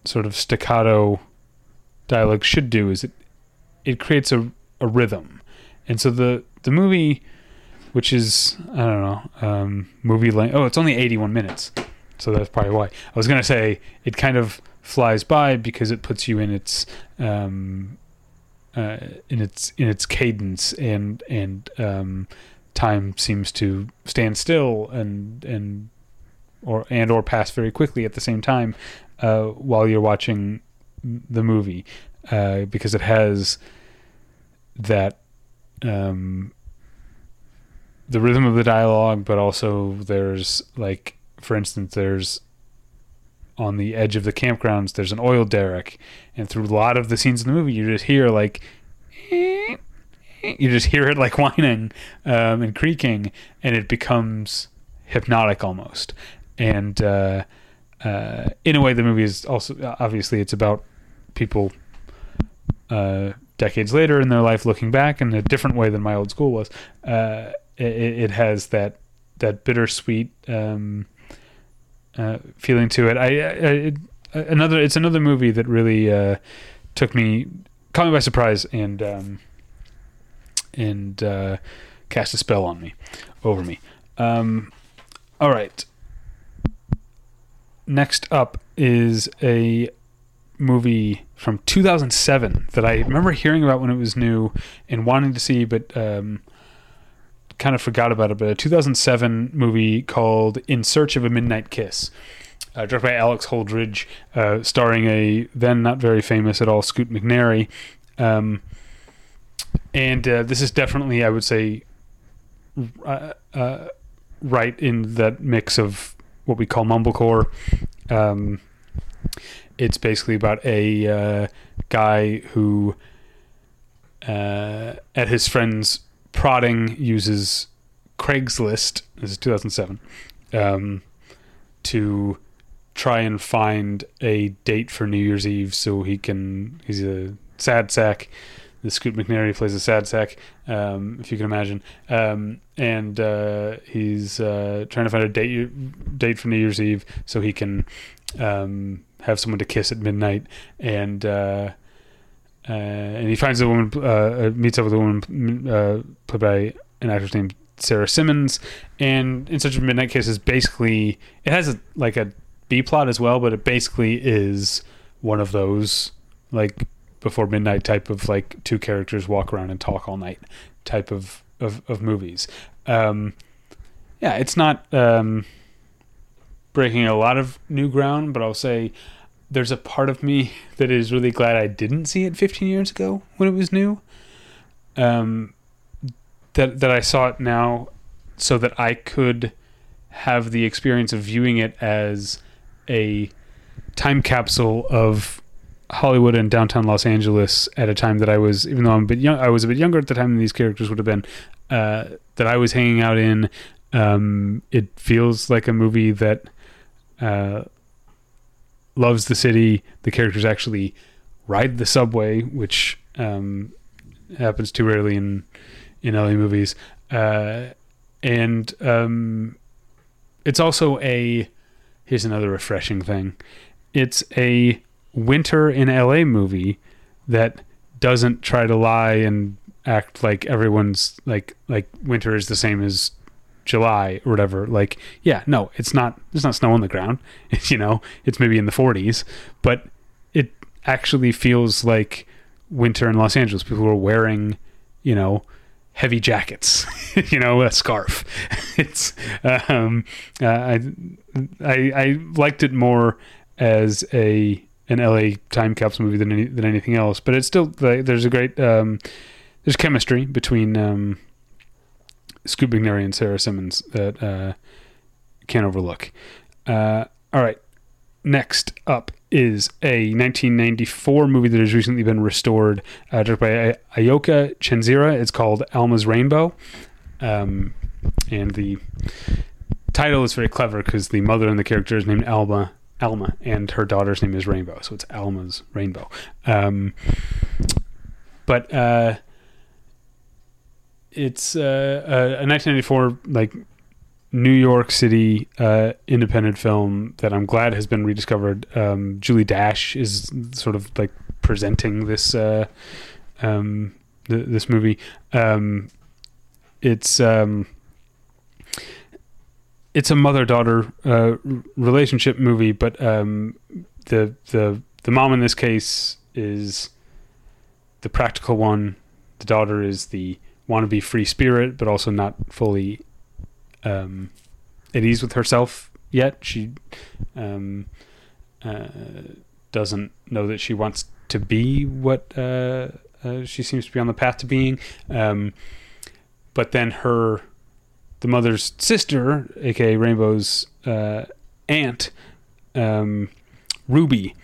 sort of staccato dialogue should do is it it creates a, a rhythm and so the the movie which is i don't know um, movie length oh it's only 81 minutes. So that's probably why. I was to say it kind of flies by because it puts you in its um, uh, in its in its cadence and and um, time seems to stand still and and or and or pass very quickly at the same time uh, while you're watching the movie uh, because it has that um, the rhythm of the dialogue, but also there's like, for instance, there's on the edge of the campgrounds, there's an oil derrick, and through a lot of the scenes in the movie, you just hear like, you just hear it like whining um, and creaking, and it becomes hypnotic almost. And uh, uh, in a way, the movie is also obviously it's about people uh, decades later in their life looking back in a different way than my old school was. Uh, it, it has that that bittersweet um, uh, feeling to it. I, I it, another it's another movie that really uh, took me caught me by surprise and um, and uh, cast a spell on me over me. Um, all right. Next up is a movie from 2007 that I remember hearing about when it was new and wanting to see, but um, kind of forgot about it. But a 2007 movie called In Search of a Midnight Kiss, uh, directed by Alex Holdridge, uh, starring a then not very famous at all Scoot McNairy. Um, and uh, this is definitely, I would say, uh, uh, right in that mix of what we call mumblecore. Um, it's basically about a uh, guy who, uh, at his friend's prodding, uses Craigslist. This is 2007 um, to try and find a date for New Year's Eve so he can. He's a sad sack. The Scoot McNairy plays a sad sack, um, if you can imagine, um, and uh, he's uh, trying to find a date date for New Year's Eve so he can um, have someone to kiss at midnight, and uh, uh, and he finds a woman, uh, meets up with a woman uh, played by an actress named Sara Simmonds, and in such a midnight kiss is basically it has a, like a B plot as well, but it basically is one of those like before midnight type of like two characters walk around and talk all night type of of, of movies. Um, yeah, it's not um, breaking a lot of new ground, but I'll say there's a part of me that is really glad I didn't see it 15 years ago when it was new. Um, that that I saw it now, so that I could have the experience of viewing it as a time capsule of Hollywood and downtown Los Angeles at a time that I was, even though I'm a bit young, I was a bit younger at the time than these characters would have been. Uh, that I was hanging out in. Um, it feels like a movie that uh, loves the city. The characters actually ride the subway, which um, happens too rarely in in LA movies. Uh, and um, it's also a here's another refreshing thing. It's a winter in LA movie that doesn't try to lie and act like everyone's like like winter is the same as July or whatever. Like, yeah, no, it's not. There's not snow on the ground. You know, it's maybe in the 40s, but it actually feels like winter in Los Angeles. People are wearing, you know, heavy jackets, you know, a scarf. It's um, uh, I, I I liked it more as a an LA time capsule movie than any, than anything else. But it's still there's a great um, there's chemistry between um, Scoot McNairy and Sara Simmonds that uh, can't overlook. Uh, all right, next up is a 1994 movie that has recently been restored, uh, directed by Ayoka Chenzira. It's called Alma's Rainbow, um, and the title is very clever because the mother and the character is named Alma. Alma and her daughter's name is Rainbow, so it's Alma's Rainbow. Um, but uh, it's uh, a, a 1994 like New York City uh, independent film that I'm glad has been rediscovered. Um, Julie Dash is sort of like presenting this uh, um, th- this movie. Um, it's um, it's a mother daughter uh, relationship movie, but um, the the the mom in this case is the practical one. The daughter is the wannabe free spirit, but also not fully um, at ease with herself yet. She um, uh, doesn't know that she wants to be what uh, uh, she seems to be on the path to being. Um, but then her, the mother's sister, aka Rainbow's uh, aunt, um, Ruby,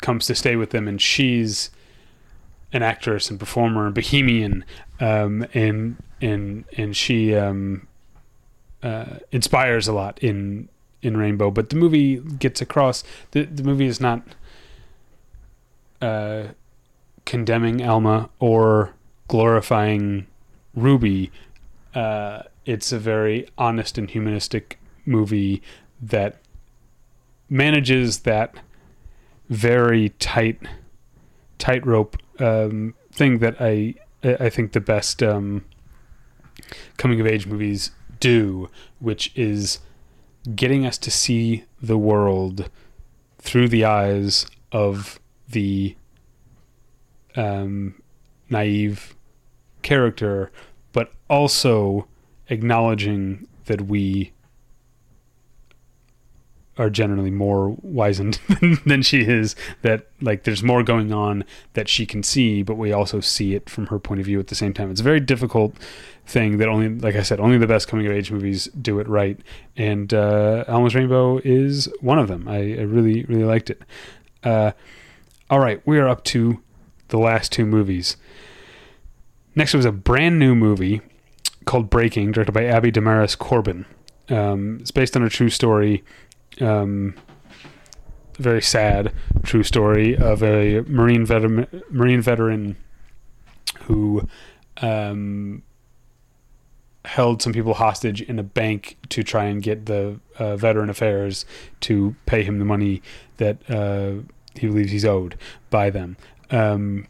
comes to stay with them, and she's an actress and performer and bohemian um, and and and she um, uh, inspires a lot in in Rainbow. But the movie gets across the the movie is not uh, condemning Alma or glorifying Ruby. Uh, it's a very honest and humanistic movie that manages that very tight tightrope um, thing that I I think the best um, coming of age movies do, which is getting us to see the world through the eyes of the um, naive character, but also acknowledging that we are generally more wizened than she is that like there's more going on that she can see but we also see it from her point of view at the same time. It's a very difficult thing that only like i said only the best coming of age movies do it right. And uh rainbow is one of them. I, I really really liked it. Uh all right we are up to the last two movies. Next was a brand new movie called breaking directed by Abi Damaris Corbin. Um, it's based on a true story um, very sad true story of a marine veteran marine veteran who um, held some people hostage in a bank to try and get the uh, veteran affairs to pay him the money that uh, he believes he's owed by them. Um,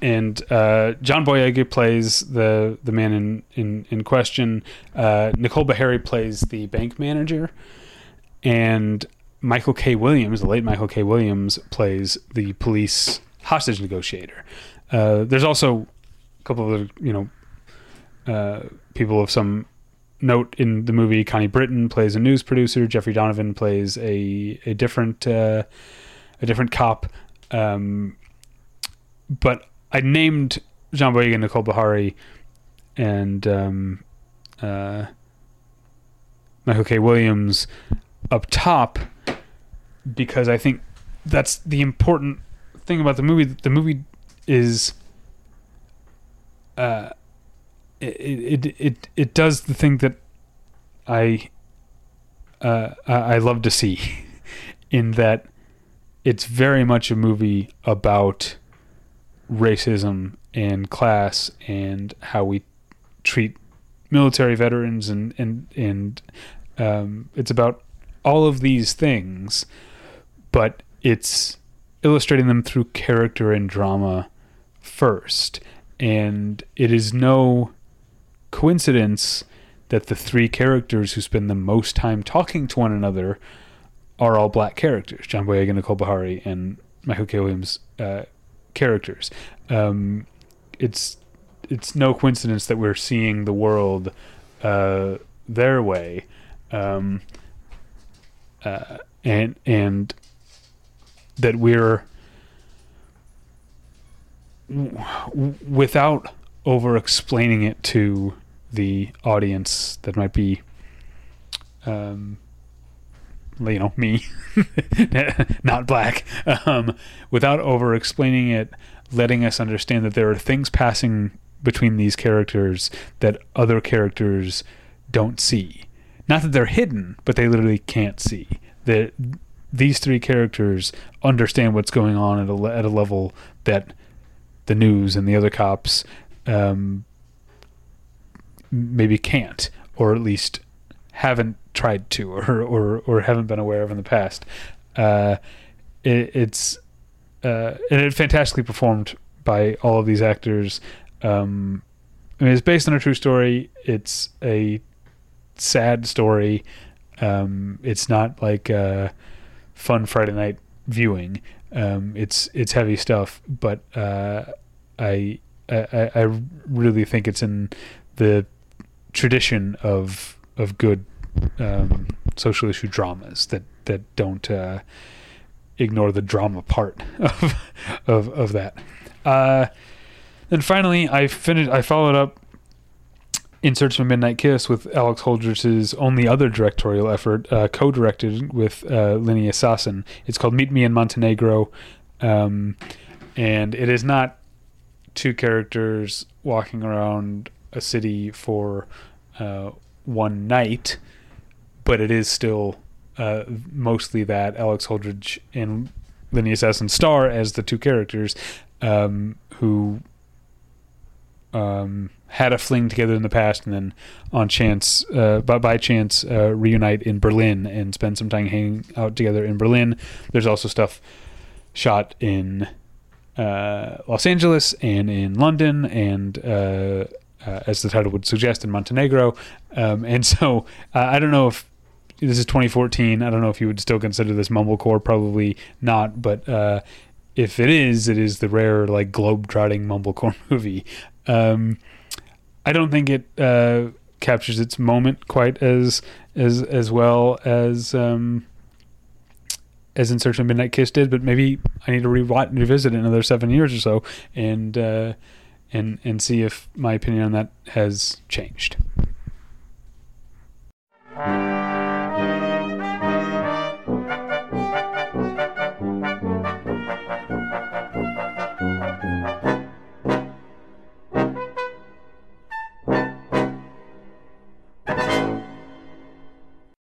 and uh, John Boyega plays the the man in in, in question. Uh, Nicole Beharie plays the bank manager, and Michael K. Williams, the late Michael K. Williams, plays the police hostage negotiator. Uh, there's also a couple of you know uh, people of some note in the movie. Connie Britton plays a news producer. Jeffrey Donovan plays a a different uh, a different cop. Um, but I named John Boyega, Nicole Beharie, and um, uh, Michael K. Williams up top because I think that's the important thing about the movie. The movie is uh, it, it it it does the thing that I uh, I love to see in that it's very much a movie about racism and class and how we treat military veterans and and and um, it's about all of these things, but it's illustrating them through character and drama first, and it is no coincidence that the three characters who spend the most time talking to one another are all black characters: John Boyega, Nicole Beharie, and Michael K. Williams uh, characters. Um, it's it's no coincidence that we're seeing the world uh, their way, um, uh, and and that we're without over explaining it to the audience that might be um, you know me not black um, without over explaining it letting us understand that there are things passing between these characters that other characters don't see not that they're hidden but they literally can't see that these three characters understand what's going on at a, at a level that the news and the other cops um, maybe can't, or at least haven't tried to, or or, or haven't been aware of in the past. Uh, it, it's uh, and it fantastically performed by all of these actors. Um, I mean, it's based on a true story. It's a sad story. Um, it's not like fun Friday night viewing. Um, it's it's heavy stuff, but uh, I, I I really think it's in the tradition of of good um, social issue dramas that that don't uh, ignore the drama part of of of that. Uh, and finally, I finished. I followed up in Search of a Midnight Kiss with Alex Holdridge's only other directorial effort, uh, co-directed with uh, Linnea Saasen. It's called Meet Me in Montenegro, um, and it is not two characters walking around a city for uh, one night, but it is still uh, mostly that Alex Holdridge and Linnea Saasen star as the two characters um, who um, had a fling together in the past and then on chance, uh, by, by chance, uh, reunite in Berlin and spend some time hanging out together in Berlin. There's also stuff shot in uh, Los Angeles and in London and uh, uh, as the title would suggest, in Montenegro. Um, and so uh, I don't know if this is 2014. I don't know if you would still consider this mumblecore. Probably not. But if it is, it is the rare like globe-trotting mumblecore movie. Um, I don't think it uh, captures its moment quite as as as well as um, as In Search of Midnight Kiss did. But maybe I need to rewatch and revisit another seven years or so and uh, and and see if my opinion on that has changed.